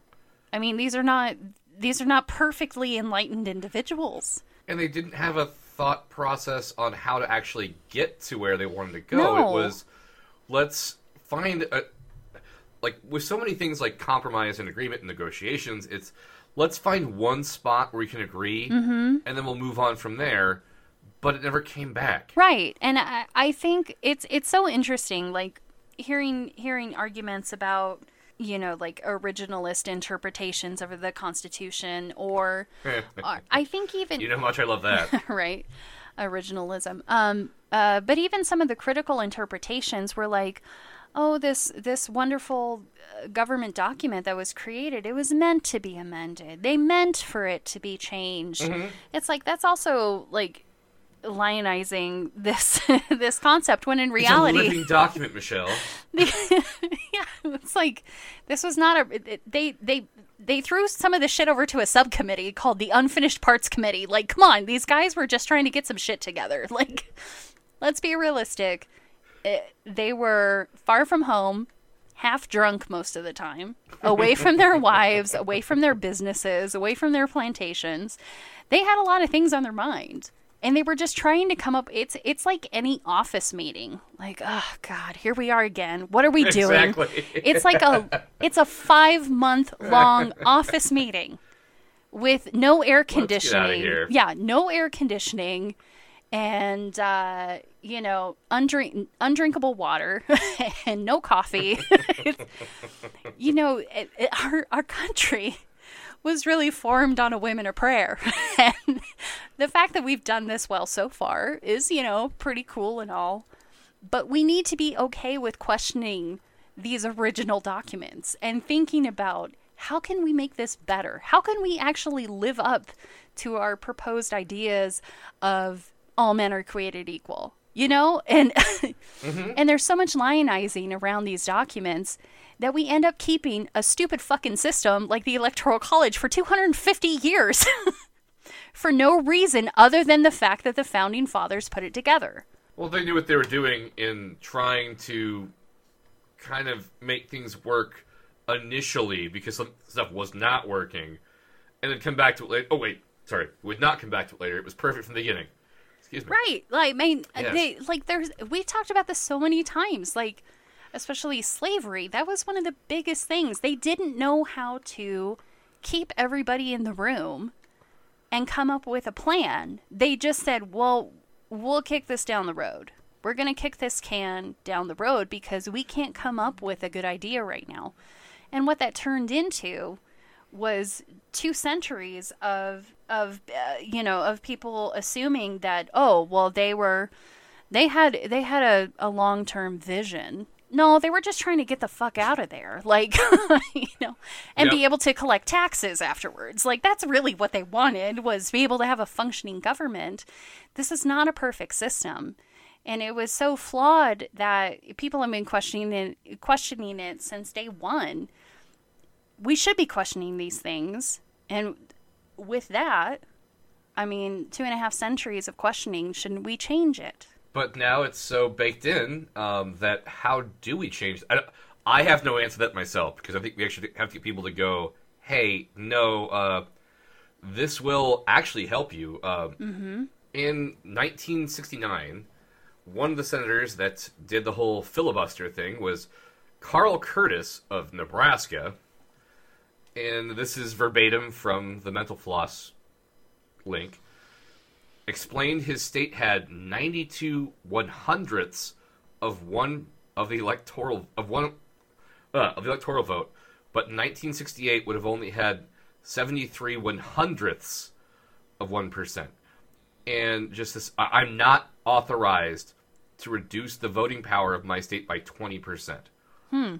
C: I mean, these are not these are not perfectly enlightened individuals.
B: And they didn't have a thought process on how to actually get to where they wanted to go.
C: No.
B: It was let's find a like with so many things like compromise and agreement and negotiations, it's let's find one spot where we can agree
C: Mm-hmm.
B: and then we'll move on from there. But it never came back.
C: Right. And I, I think it's it's so interesting like hearing hearing arguments about you know like originalist interpretations of the constitution or, or I think even
B: You know how much I love that.
C: right? Originalism. Um uh but even some of the critical interpretations were like oh this this wonderful uh, government document that was created it was meant to be amended. They meant for it to be changed. It's like that's also like lionizing this this concept when in reality
B: It's a living document, Michelle.
C: yeah, it's like this was not a. it- they they they threw some of the shit over to a subcommittee called the Unfinished Parts Committee. Like, come on, these guys were just trying to get some shit together. Like, let's be realistic. It, they were far from home, half drunk most of the time, away from their wives, away from their businesses, away from their plantations. They had a lot of things on their mind. And they were just trying to come up it's it's like any office meeting. Like, oh god, here we are again. What are we doing?
B: Exactly.
C: It's like a it's a 5 month long office meeting with no air conditioning. Yeah, no air conditioning and uh, you know undrink- undrinkable water and no coffee you know it, it- our, our country was really formed on a women of prayer and the fact that we've done this well so far is you know pretty cool and all but we need to be okay with questioning these original documents and thinking about how can we make this better? How can we actually live up to our proposed ideas of all men are created equal? You know, and mm-hmm. and there's so much lionizing around these documents that we end up keeping a stupid fucking system like the Electoral College for 250 years for no reason other than the fact that the founding fathers put it together.
B: Well, they knew what they were doing in trying to kind of make things work initially because some stuff was not working, and then come back to it later. Oh wait, sorry, would not come back to it later. It was perfect from the beginning. Excuse me.
C: Right. Like, I mean,
B: Yes.
C: they like there's we've talked about this so many times. Like, especially slavery. That was one of the biggest things. They didn't know how to keep everybody in the room and come up with a plan. They just said, "Well, we'll kick this down the road. We're going to kick this can down the road because we can't come up with a good idea right now." And what that turned into was two centuries of of uh, you know of people assuming that oh well they were they had they had a, a long term vision. No, they were just trying to get the fuck out of there, like you know, and be able to collect taxes afterwards. Like that's really what they wanted was be able to have a functioning government. This is not a perfect system, and it was so flawed that people have been questioning it, questioning it since day one we should be questioning these things. And with that, I mean, two and a half centuries of questioning, shouldn't we change it?
B: But now it's so baked in um, that how do we change? I, I have no answer to that myself because I think we actually have to get people to go, hey, no, uh, this will actually help you. Uh, In 1969, one of the senators that did the whole filibuster thing was Carl Curtis of Nebraska. And this is verbatim from the Mental Floss link explained his state had 92 one hundredths of one of the electoral of one uh, of the electoral vote, but 1968 would have only had 73 one hundredths of one percent. And just this, I, I'm not authorized to reduce the voting power of my state by 20 percent. Hmm.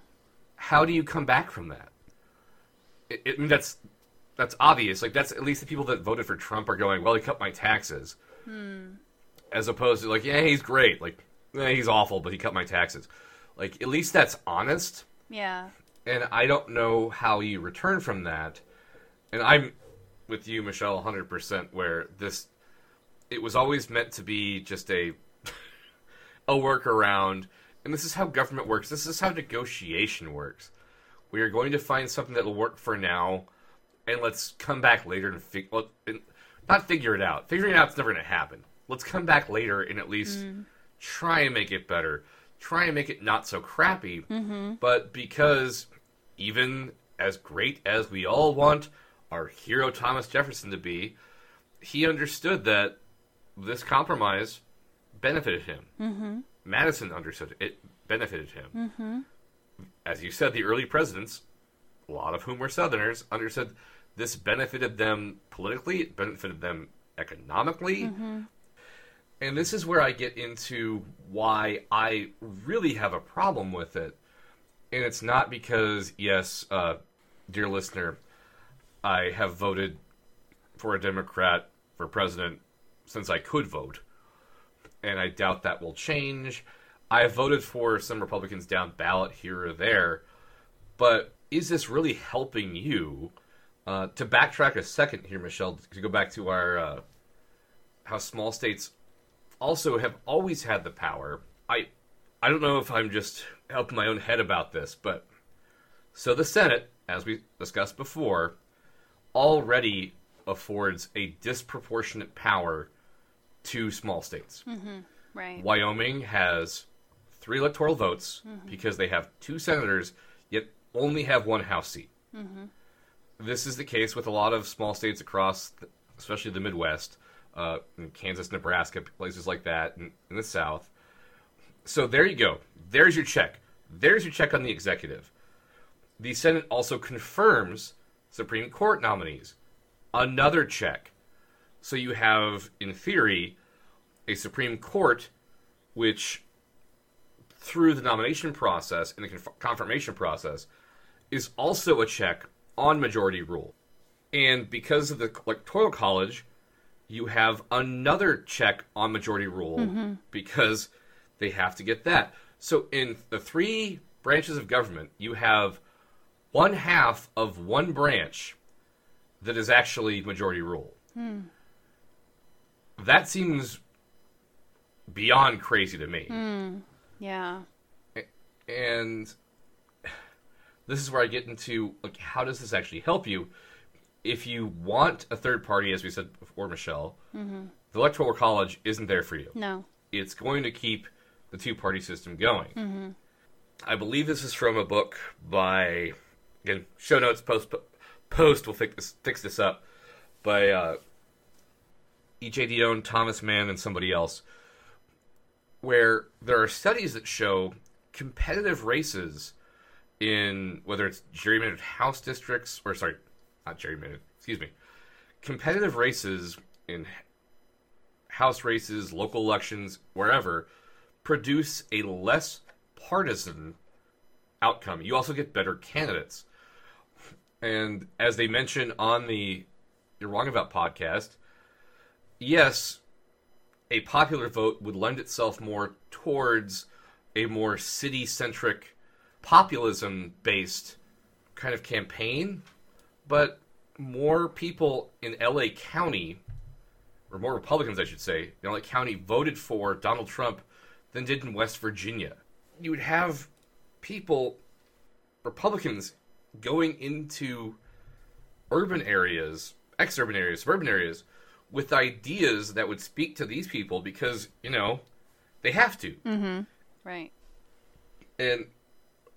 B: How do you come back from that? It, it, I mean, that's that's obvious. Like that's at least the people that voted for Trump are going, well, he cut my taxes. as opposed to like, yeah, he's great, like, eh, he's awful, but he cut my taxes. Like, at least that's honest.
C: Yeah.
B: And I don't know how you return from that. And I'm with you, Michelle, 100%, where this, it was always meant to be just a, a workaround. And this is how government works. This is how negotiation works. We are going to find something that will work for now, and let's come back later and, fig- well, and not figure it out. Figuring it out's never going to happen. Let's come back later and at least try and make it better. Try and make it not so crappy. But because even as great as we all want our hero Thomas Jefferson to be, he understood that this compromise benefited him. Mm-hmm. Madison understood it benefited him. Mm-hmm. As you said, the early presidents, a lot of whom were Southerners, understood this benefited them politically, it benefited them economically. And this is where I get into why I really have a problem with it. And it's not because, yes, uh, dear listener, I have voted for a Democrat for president since I could vote. And I doubt that will change. I have voted for some Republicans down ballot here or there. But is this really helping you? Uh, to backtrack a second here, Michelle, to go back to our uh, how small states also have always had the power. I I don't know if I'm just helping my own head about this, but so the Senate, as we discussed before, already affords a disproportionate power to small states.
C: Right.
B: Wyoming has three electoral votes because they have two senators, yet only have one House seat. This is the case with a lot of small states across, the, especially the Midwest, uh, Kansas, Nebraska, places like that, in, in the South. So there you go. There's your check. There's your check on the executive. The Senate also confirms Supreme Court nominees. Another check. So you have, in theory, a Supreme Court which, through the nomination process and the conf- confirmation process, is also a check on majority rule. And because of the Electoral College, you have another check on majority rule mm-hmm. because they have to get that. So in the three branches of government, you have one half of one branch that is actually majority rule. Hmm. That seems beyond crazy to me. Hmm.
C: Yeah.
B: And this is where I get into like how does this actually help you? If you want a third party, as we said before, Michelle, the Electoral College isn't there for you.
C: No.
B: It's going to keep the two party system going. I believe this is from a book by again show notes post post will fix this fix this up by uh, E.J. Dionne, Thomas Mann, and somebody else, where there are studies that show competitive races in whether it's gerrymandered house districts or sorry, not gerrymandered, excuse me, competitive races in house races, local elections, wherever, produce a less partisan outcome. You also get better candidates. And as they mention on the You're Wrong About podcast, yes, a popular vote would lend itself more towards a more city centric, populism based kind of campaign, but more people in LA County, or more Republicans, I should say, in LA County voted for Donald Trump than did in West Virginia. You would have people, Republicans, going into urban areas, ex urban areas, suburban areas, with ideas that would speak to these people because, you know, they have to. Mm-hmm.
C: Right.
B: And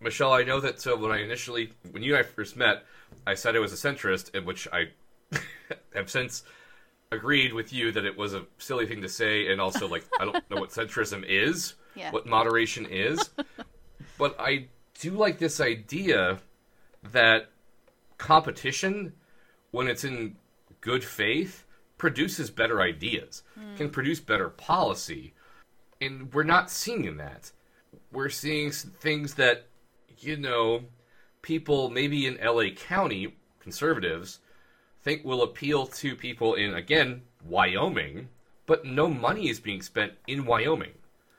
B: Michelle, I know that so when I initially, when you and I first met, I said I was a centrist, in which I have since agreed with you that it was a silly thing to say, and also like I don't know what centrism is,
C: Yeah.
B: what moderation is, but I do like this idea that competition, when it's in good faith, produces better ideas, hmm. can produce better policy, and we're not seeing that. We're seeing things that, you know, people maybe in LA County, conservatives, think will appeal to people in, again, Wyoming, but no money is being spent in Wyoming.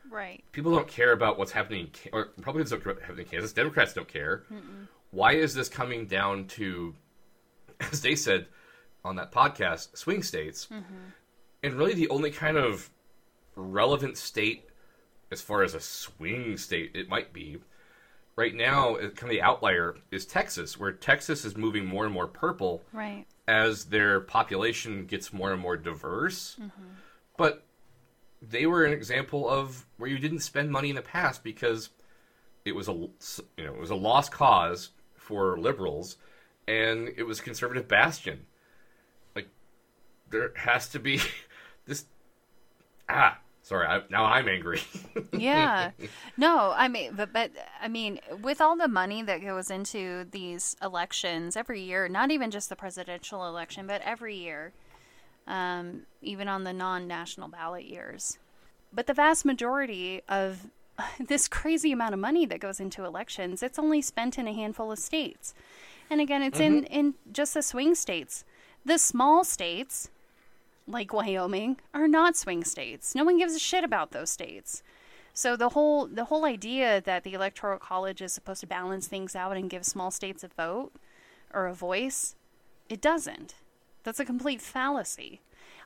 C: Right.
B: People don't care about what's happening, or Republicans don't care what's happening in Kansas. Democrats don't care. Why is this coming down to, as they said on that podcast, swing states? Mm-hmm. And really, the only kind of relevant state, as far as a swing state, it might be. Right now, kind of the outlier is Texas, where Texas is moving more and more purple
C: Right.
B: as their population gets more and more diverse. But they were an example of where you didn't spend money in the past because it was a you know it was a lost cause for liberals, and it was a conservative bastion. Like there has to be this. Ah, sorry. I, now I'm angry.
C: yeah no i mean but, but i mean with all the money that goes into these elections every year not even just the presidential election but every year um, even on the non-national ballot years but the vast majority of this crazy amount of money that goes into elections it's only spent in a handful of states and again it's in in just the swing states the small states like Wyoming are not swing states. No one gives a shit about those states. So the whole the whole idea that the electoral college is supposed to balance things out and give small states a vote or a voice, it doesn't. That's a complete fallacy.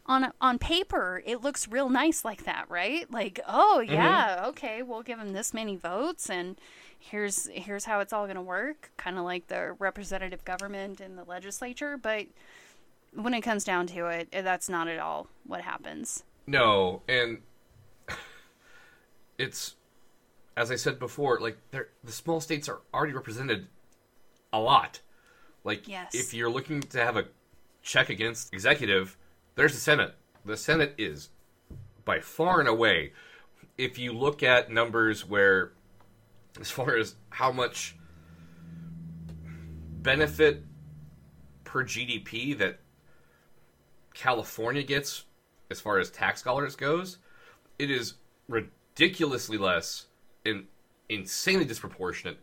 C: On on paper, it looks real nice like that, right? Like, oh mm-hmm. yeah, okay, we'll give them this many votes and here's here's how it's all going to work, kind of like the representative government and the legislature, but when it comes down to it, eh, that's not at all what happens.
B: No, and it's as I said before, like the small states are already represented a lot. Like
C: Yes.
B: if you're looking to have a check against executive, there's the Senate. The Senate is by far and away. If you look at numbers where, as far as how much benefit per GDP that California gets as far as tax dollars goes, it is ridiculously less and insanely disproportionate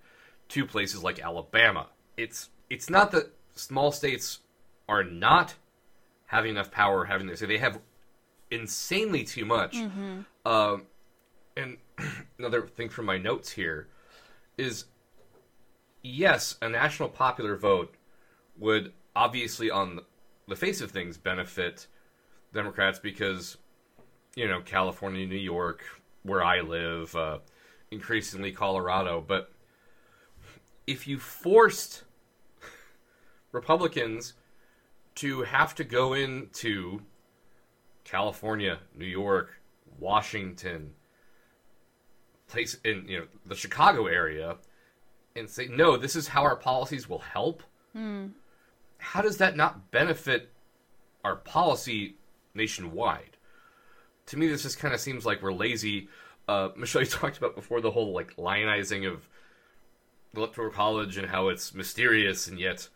B: to places like Alabama. It's it's not that small states are not having enough power having this. They have insanely too much. Um, and another thing from my notes here is yes, a national popular vote would obviously, on the face of things, benefit Democrats because, you know, California, New York, where I live, uh, increasingly Colorado. But if you forced Republicans to have to go into California, New York, Washington, place in you know the Chicago area, and say no, this is how our policies will help. How does that not benefit our policy nationwide? To me, this just kind of seems like we're lazy. Uh, Michelle, you talked about before the whole like lionizing of electoral college and how it's mysterious, and yet,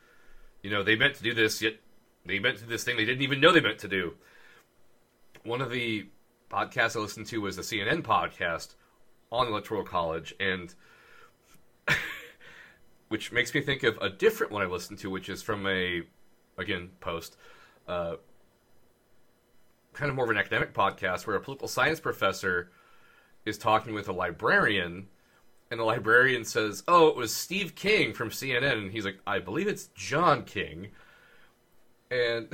B: you know, they meant to do this, yet they meant to do this thing they didn't even know they meant to do. One of the podcasts I listened to was the CNN podcast on electoral college, and which makes me think of a different one I listened to, which is from a again post, uh, kind of more of an academic podcast where a political science professor is talking with a librarian, and the librarian says, "Oh, it was Steve King from CNN," and he's like, "I believe it's John King." And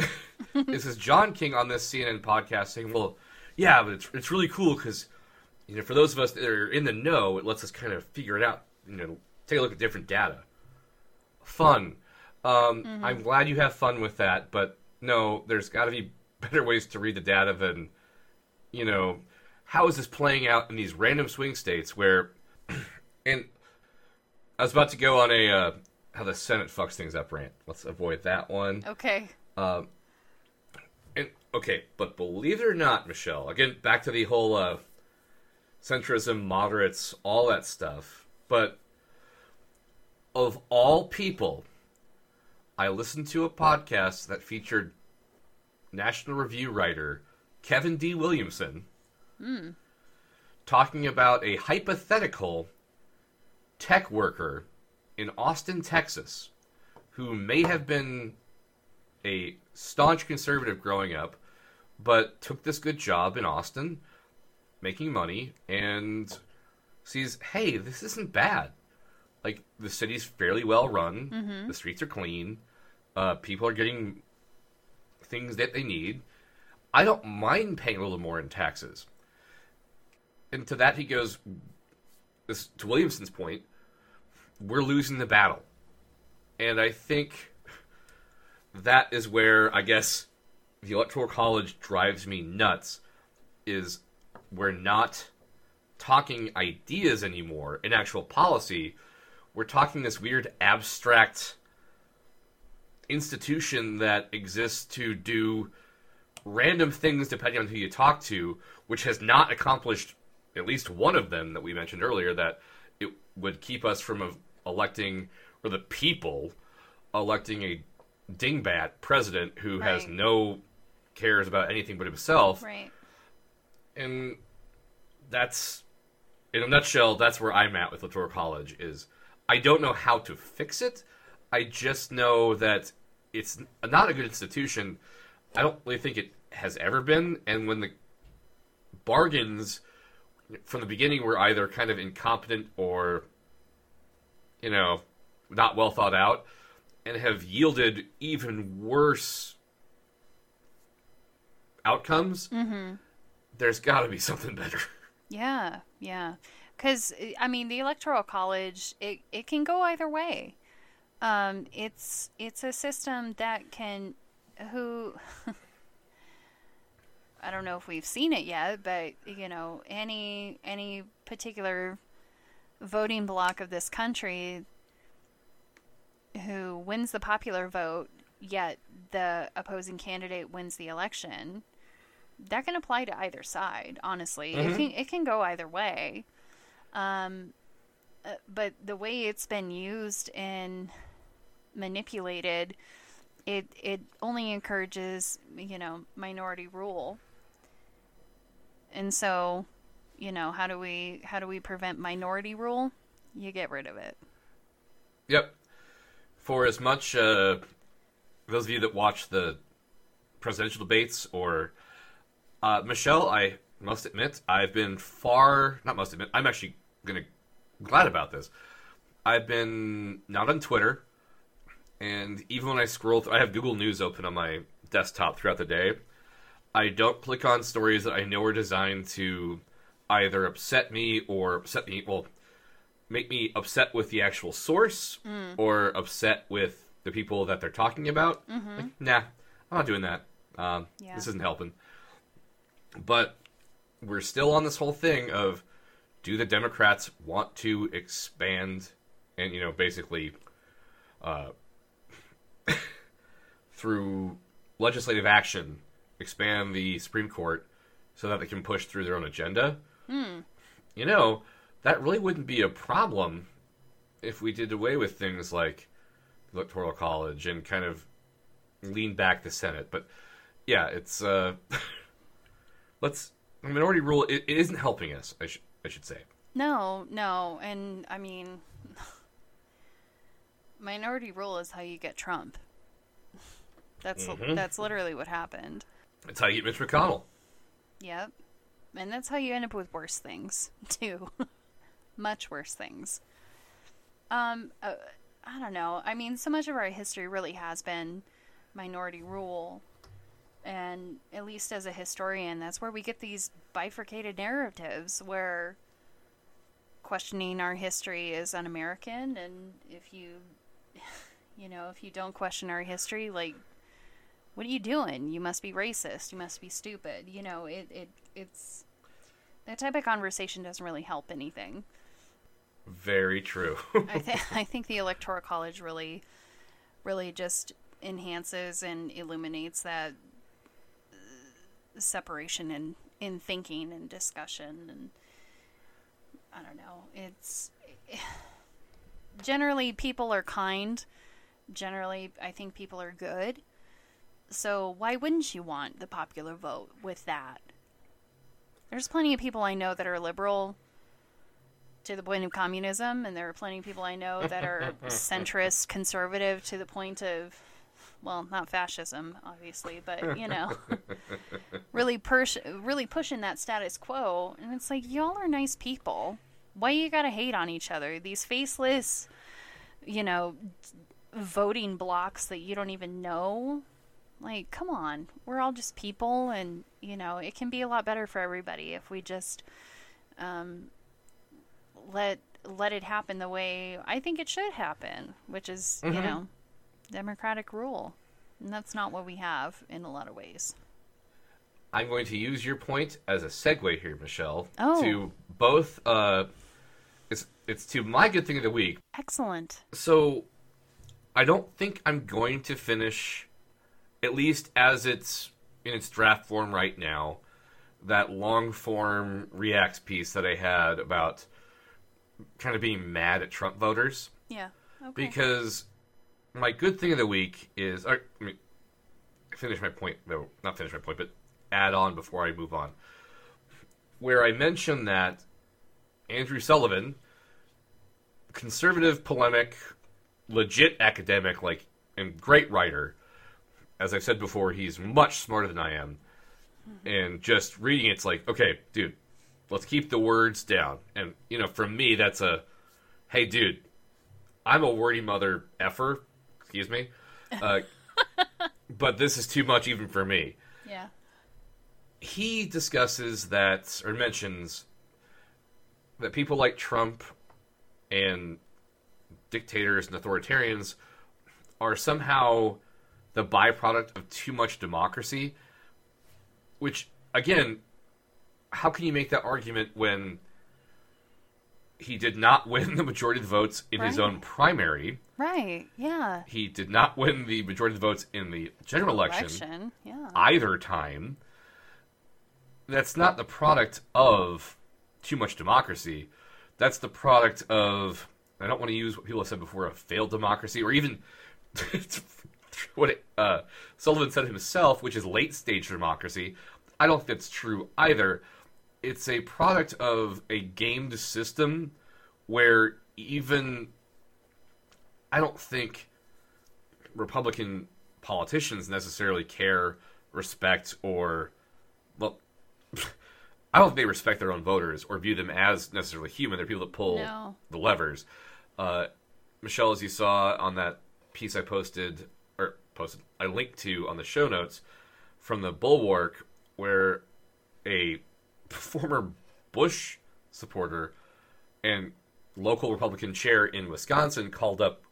B: this is John King on this CNN podcast saying, "Well, yeah, but it's it's really cool because you know for those of us that are in the know, it lets us kind of figure it out. You know, take a look at different data. Fun. Um, I'm glad you have fun with that, but no, there's got to be better ways to read the data than you know how is this playing out in these random swing states where and I was about to go on a uh, how the Senate fucks things up rant. Let's avoid that one.
C: Okay.
B: Um, And okay, but believe it or not, Michelle, again back to the whole uh, centrism, moderates, all that stuff. But of all people, I listened to a podcast that featured National Review writer Kevin D. Williamson talking about a hypothetical tech worker in Austin, Texas, who may have been a staunch conservative growing up, but took this good job in Austin, making money, and sees, hey, this isn't bad. Like the city's fairly well run. The streets are clean. Uh, people are getting things that they need. I don't mind paying a little more in taxes. And to that he goes, this, to Williamson's point, we're losing the battle. And I think that is where I guess the electoral college drives me nuts is we're not talking ideas anymore in actual policy. We're talking this weird abstract institution that exists to do random things depending on who you talk to, which has not accomplished at least one of them that we mentioned earlier that it would keep us from electing or the people electing a dingbat president who has no cares about anything but himself
C: Right.
B: and that's in a nutshell that's where i'm at with electoral college is i don't know how to fix it. I just know that it's not a good institution. I don't really think it has ever been. And when the bargains from the beginning were either kind of incompetent or you know not well thought out and have yielded even worse outcomes mm-hmm. there's got to be something better.
C: Yeah, yeah. Because I mean, the electoral college it it can go either way. Um, it's it's a system that can who. I don't know if we've seen it yet, but you know, any any particular voting block of this country who wins the popular vote, yet the opposing candidate wins the election, that can apply to either side. Honestly, it can it can go either way. Um, uh, but the way it's been used and manipulated, it it only encourages you know minority rule. And so, you know, how do we how do we prevent minority rule? You get rid of it.
B: Yep. For as much, uh, those of you that watch the presidential debates, or uh, Michelle, I must admit, I've been far. Not must admit, I'm actually gonna glad about this. I've been not on Twitter, and even when I scroll, through, I have Google News open on my desktop throughout the day. I don't click on stories that I know are designed to either upset me or upset me. Well, make me upset with the actual source or upset with the people that they're talking about. Like, nah, I'm not doing that. Um,
C: Yeah.
B: This isn't helping. But we're still on this whole thing of do the Democrats want to expand and, you know, basically uh, through legislative action expand the Supreme Court so that they can push through their own agenda? you know, that really wouldn't be a problem if we did away with things like the electoral college and kind of lean back the Senate. But yeah, it's uh, let's the minority rule. It, it isn't helping us. I should I should say.
C: No, no, and I mean, minority rule is how you get Trump. That's
B: Mhm.
C: that's literally what happened.
B: It's how you get Mitch McConnell.
C: Yep, and that's how you end up with worse things too, much worse things. Um, uh, I don't know. I mean, so much of our history really has been minority rule, and at least as a historian, that's where we get these bifurcated narratives where questioning our history is un-American, and if you, you know, if you don't question our history, like, what are you doing? You must be racist. You must be stupid. You know, it, it it's that type of conversation doesn't really help anything.
B: Very true.
C: I think I think the electoral college really, really just enhances and illuminates that separation in in thinking and discussion and I don't know. It's generally people are kind. Generally, I think people are good. So why wouldn't you want the popular vote with that? There's plenty of people I know that are liberal to the point of communism, and there are plenty of people I know that are centrist, conservative to the point of, well, not fascism, obviously, but you know, really push really pushing that status quo. And it's like y'all are nice people. Why you gotta hate on each other? These faceless you know voting blocks that you don't even know? Like come on. We're all just people and you know it can be a lot better for everybody if we just um, let let it happen the way i think it should happen which is you know democratic rule and that's not what we have in a lot of ways
B: I'm going to use your point as a segue here, Michelle,
C: Oh.
B: to both. Uh, it's it's to my good thing of the week.
C: excellent
B: So, I don't think I'm going to finish, at least as it's in its draft form right now, that long form reacts piece that I had about kind of being mad at Trump voters
C: yeah okay
B: because my good thing of the week is I finish my point No, not finish my point but add on before I move on. Where I mentioned that Andrew Sullivan conservative polemic legit academic like and great writer as I've said before he's much smarter than I am. And just reading it's like okay dude let's keep the words down. And you know for me that's a hey dude I'm a wordy mother effer, excuse me. Uh, but this is too much even for me.
C: yeah
B: He discusses that, or mentions, that people like Trump and dictators and authoritarians are somehow the byproduct of too much democracy. Which, again, how can you make that argument when he did not win the majority of the votes in his own primary?
C: right yeah
B: He did not win the majority of the votes in the general election,
C: election yeah
B: either time. That's not the product of too much democracy. That's the product of I don't want to use what people have said before a failed democracy or even what it, uh, Sullivan said himself, which is late stage democracy. I don't think that's true either. It's a product of a gamed system where even I don't think Republican politicians necessarily care, respect, or well, I don't think they respect their own voters or view them as necessarily human. They're people that pull
C: No.
B: the levers. Uh, Michelle, as you saw on that piece I posted or posted, I linked to on the show notes from the Bulwark, where a former Bush supporter and local Republican chair in Wisconsin called up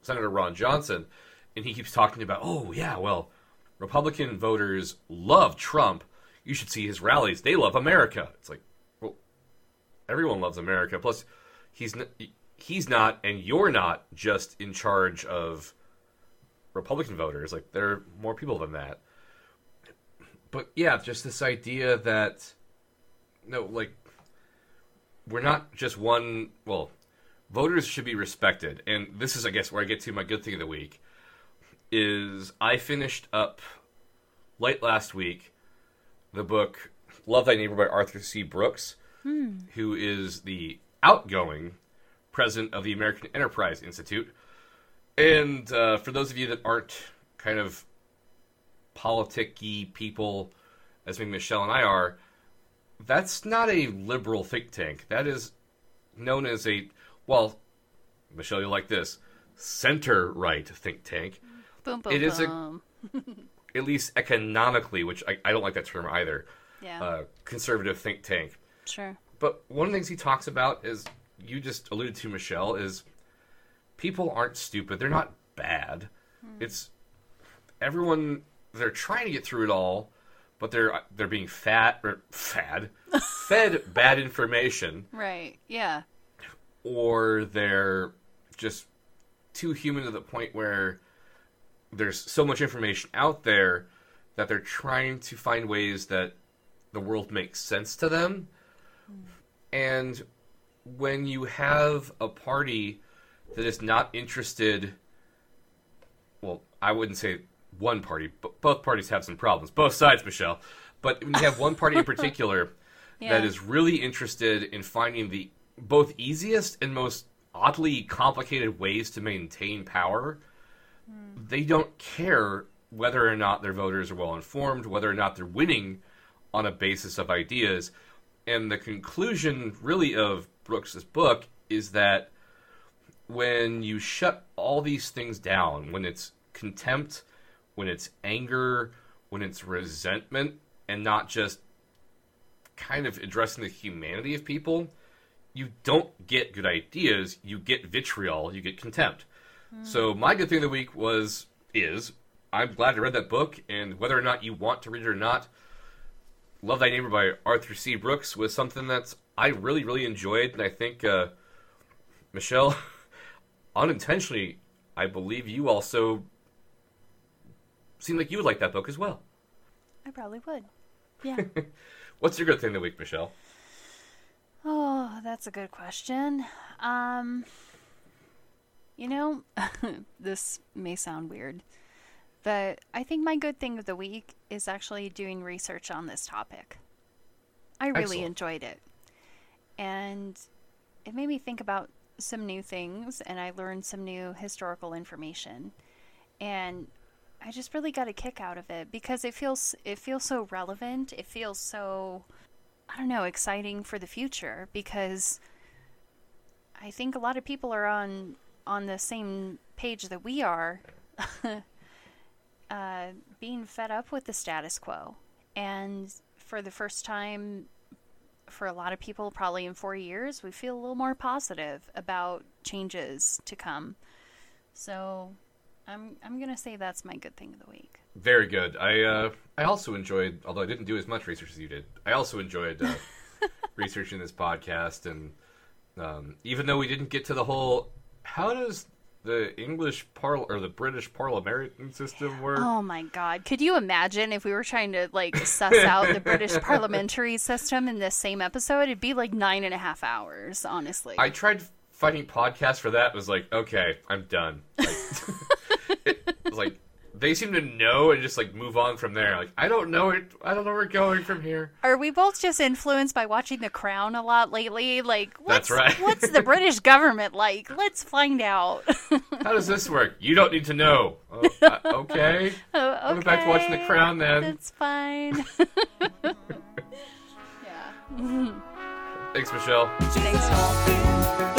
B: Senator Ron Johnson, and he keeps talking about, oh yeah, well, Republican voters love Trump. You should see his rallies. They love America. It's like, well, everyone loves America. Plus, he's n- he's not, and you're not just in charge of Republican voters. Like, there are more people than that. But yeah, just this idea that no, like we're not just one. Well, voters should be respected, and this is, I guess, where I get to my good thing of the week. Is I finished up late last week the book "Love Thy Neighbor" by Arthur C. Brooks, who is the outgoing president of the American Enterprise Institute. And uh, for those of you that aren't kind of politicky people, as maybe Michelle and I are, that's not a liberal think tank. That is known as a, well, Michelle, you like this, center right think tank.
C: boom boom
B: it is a- At least economically, which I, I don't like that term either,
C: yeah
B: uh, conservative think tank.
C: sure
B: But one of the things he talks about is you just alluded to Michelle is people aren't stupid. They're not bad. It's everyone they're trying to get through it all, but they're they're being fat or fad fed bad information
C: right yeah
B: or they're just too human to the point where there's so much information out there that they're trying to find ways that the world makes sense to them. And when you have a party that is not interested, well, I wouldn't say one party, but both parties have some problems. Both sides, Michelle. But when you have one party in particular
C: Yeah.
B: that is really interested in finding the both easiest and most oddly complicated ways to maintain power, hmm. they don't care whether or not their voters are well informed, whether or not they're winning on a basis of ideas. And the conclusion, really, of Brooks's book is that when you shut all these things down, when it's contempt, when it's anger, when it's resentment, and not just kind of addressing the humanity of people, you don't get good ideas. You get vitriol. You get contempt. So my good thing of the week was is I'm glad I read that book, and whether or not you want to read it or not, Love Thy Neighbor by Arthur C. Brooks was something that's I really really enjoyed, and I think uh, Michelle, unintentionally, I believe you also seemed like you would like that book as well.
C: I probably would. Yeah.
B: What's your good thing of the week, Michelle?
C: oh, that's a good question. Um, you know, this may sound weird, but I think my good thing of the week is actually doing research on this topic. I really
B: Excellent.
C: enjoyed it. And it made me think about some new things and I learned some new historical information. And I just really got a kick out of it because it feels it feels so relevant. It feels so I don't know, exciting for the future because I think a lot of people are on on the same page that we are, uh, being fed up with the status quo, and for the first time, for a lot of people, probably in four years, we feel a little more positive about changes to come. So, I'm I'm gonna say that's my good thing of the week.
B: Very good. I uh, I also enjoyed, although I didn't do as much research as you did. I also enjoyed uh, researching this podcast, and um, even though we didn't get to the whole, how does the English parl or the British parliamentary system work?
C: Oh my god. Could you imagine if we were trying to like suss out the British parliamentary system in this same episode? It'd be like nine and a half hours, honestly.
B: I tried finding podcasts for that. Was like, okay, I'm done. Like, it was like they seem to know and just like move on from there. Like I don't know it. I don't know where we're going from here.
C: Are we both just influenced by watching The Crown a lot lately? Like, what's,
B: That's right.
C: what's the British government like? Let's find out.
B: How does this work? You don't need to know. Oh, uh, okay.
C: oh,
B: I'll go back to watching The Crown then.
C: That's fine. yeah.
B: Thanks, Michelle.
C: Thanks.
A: The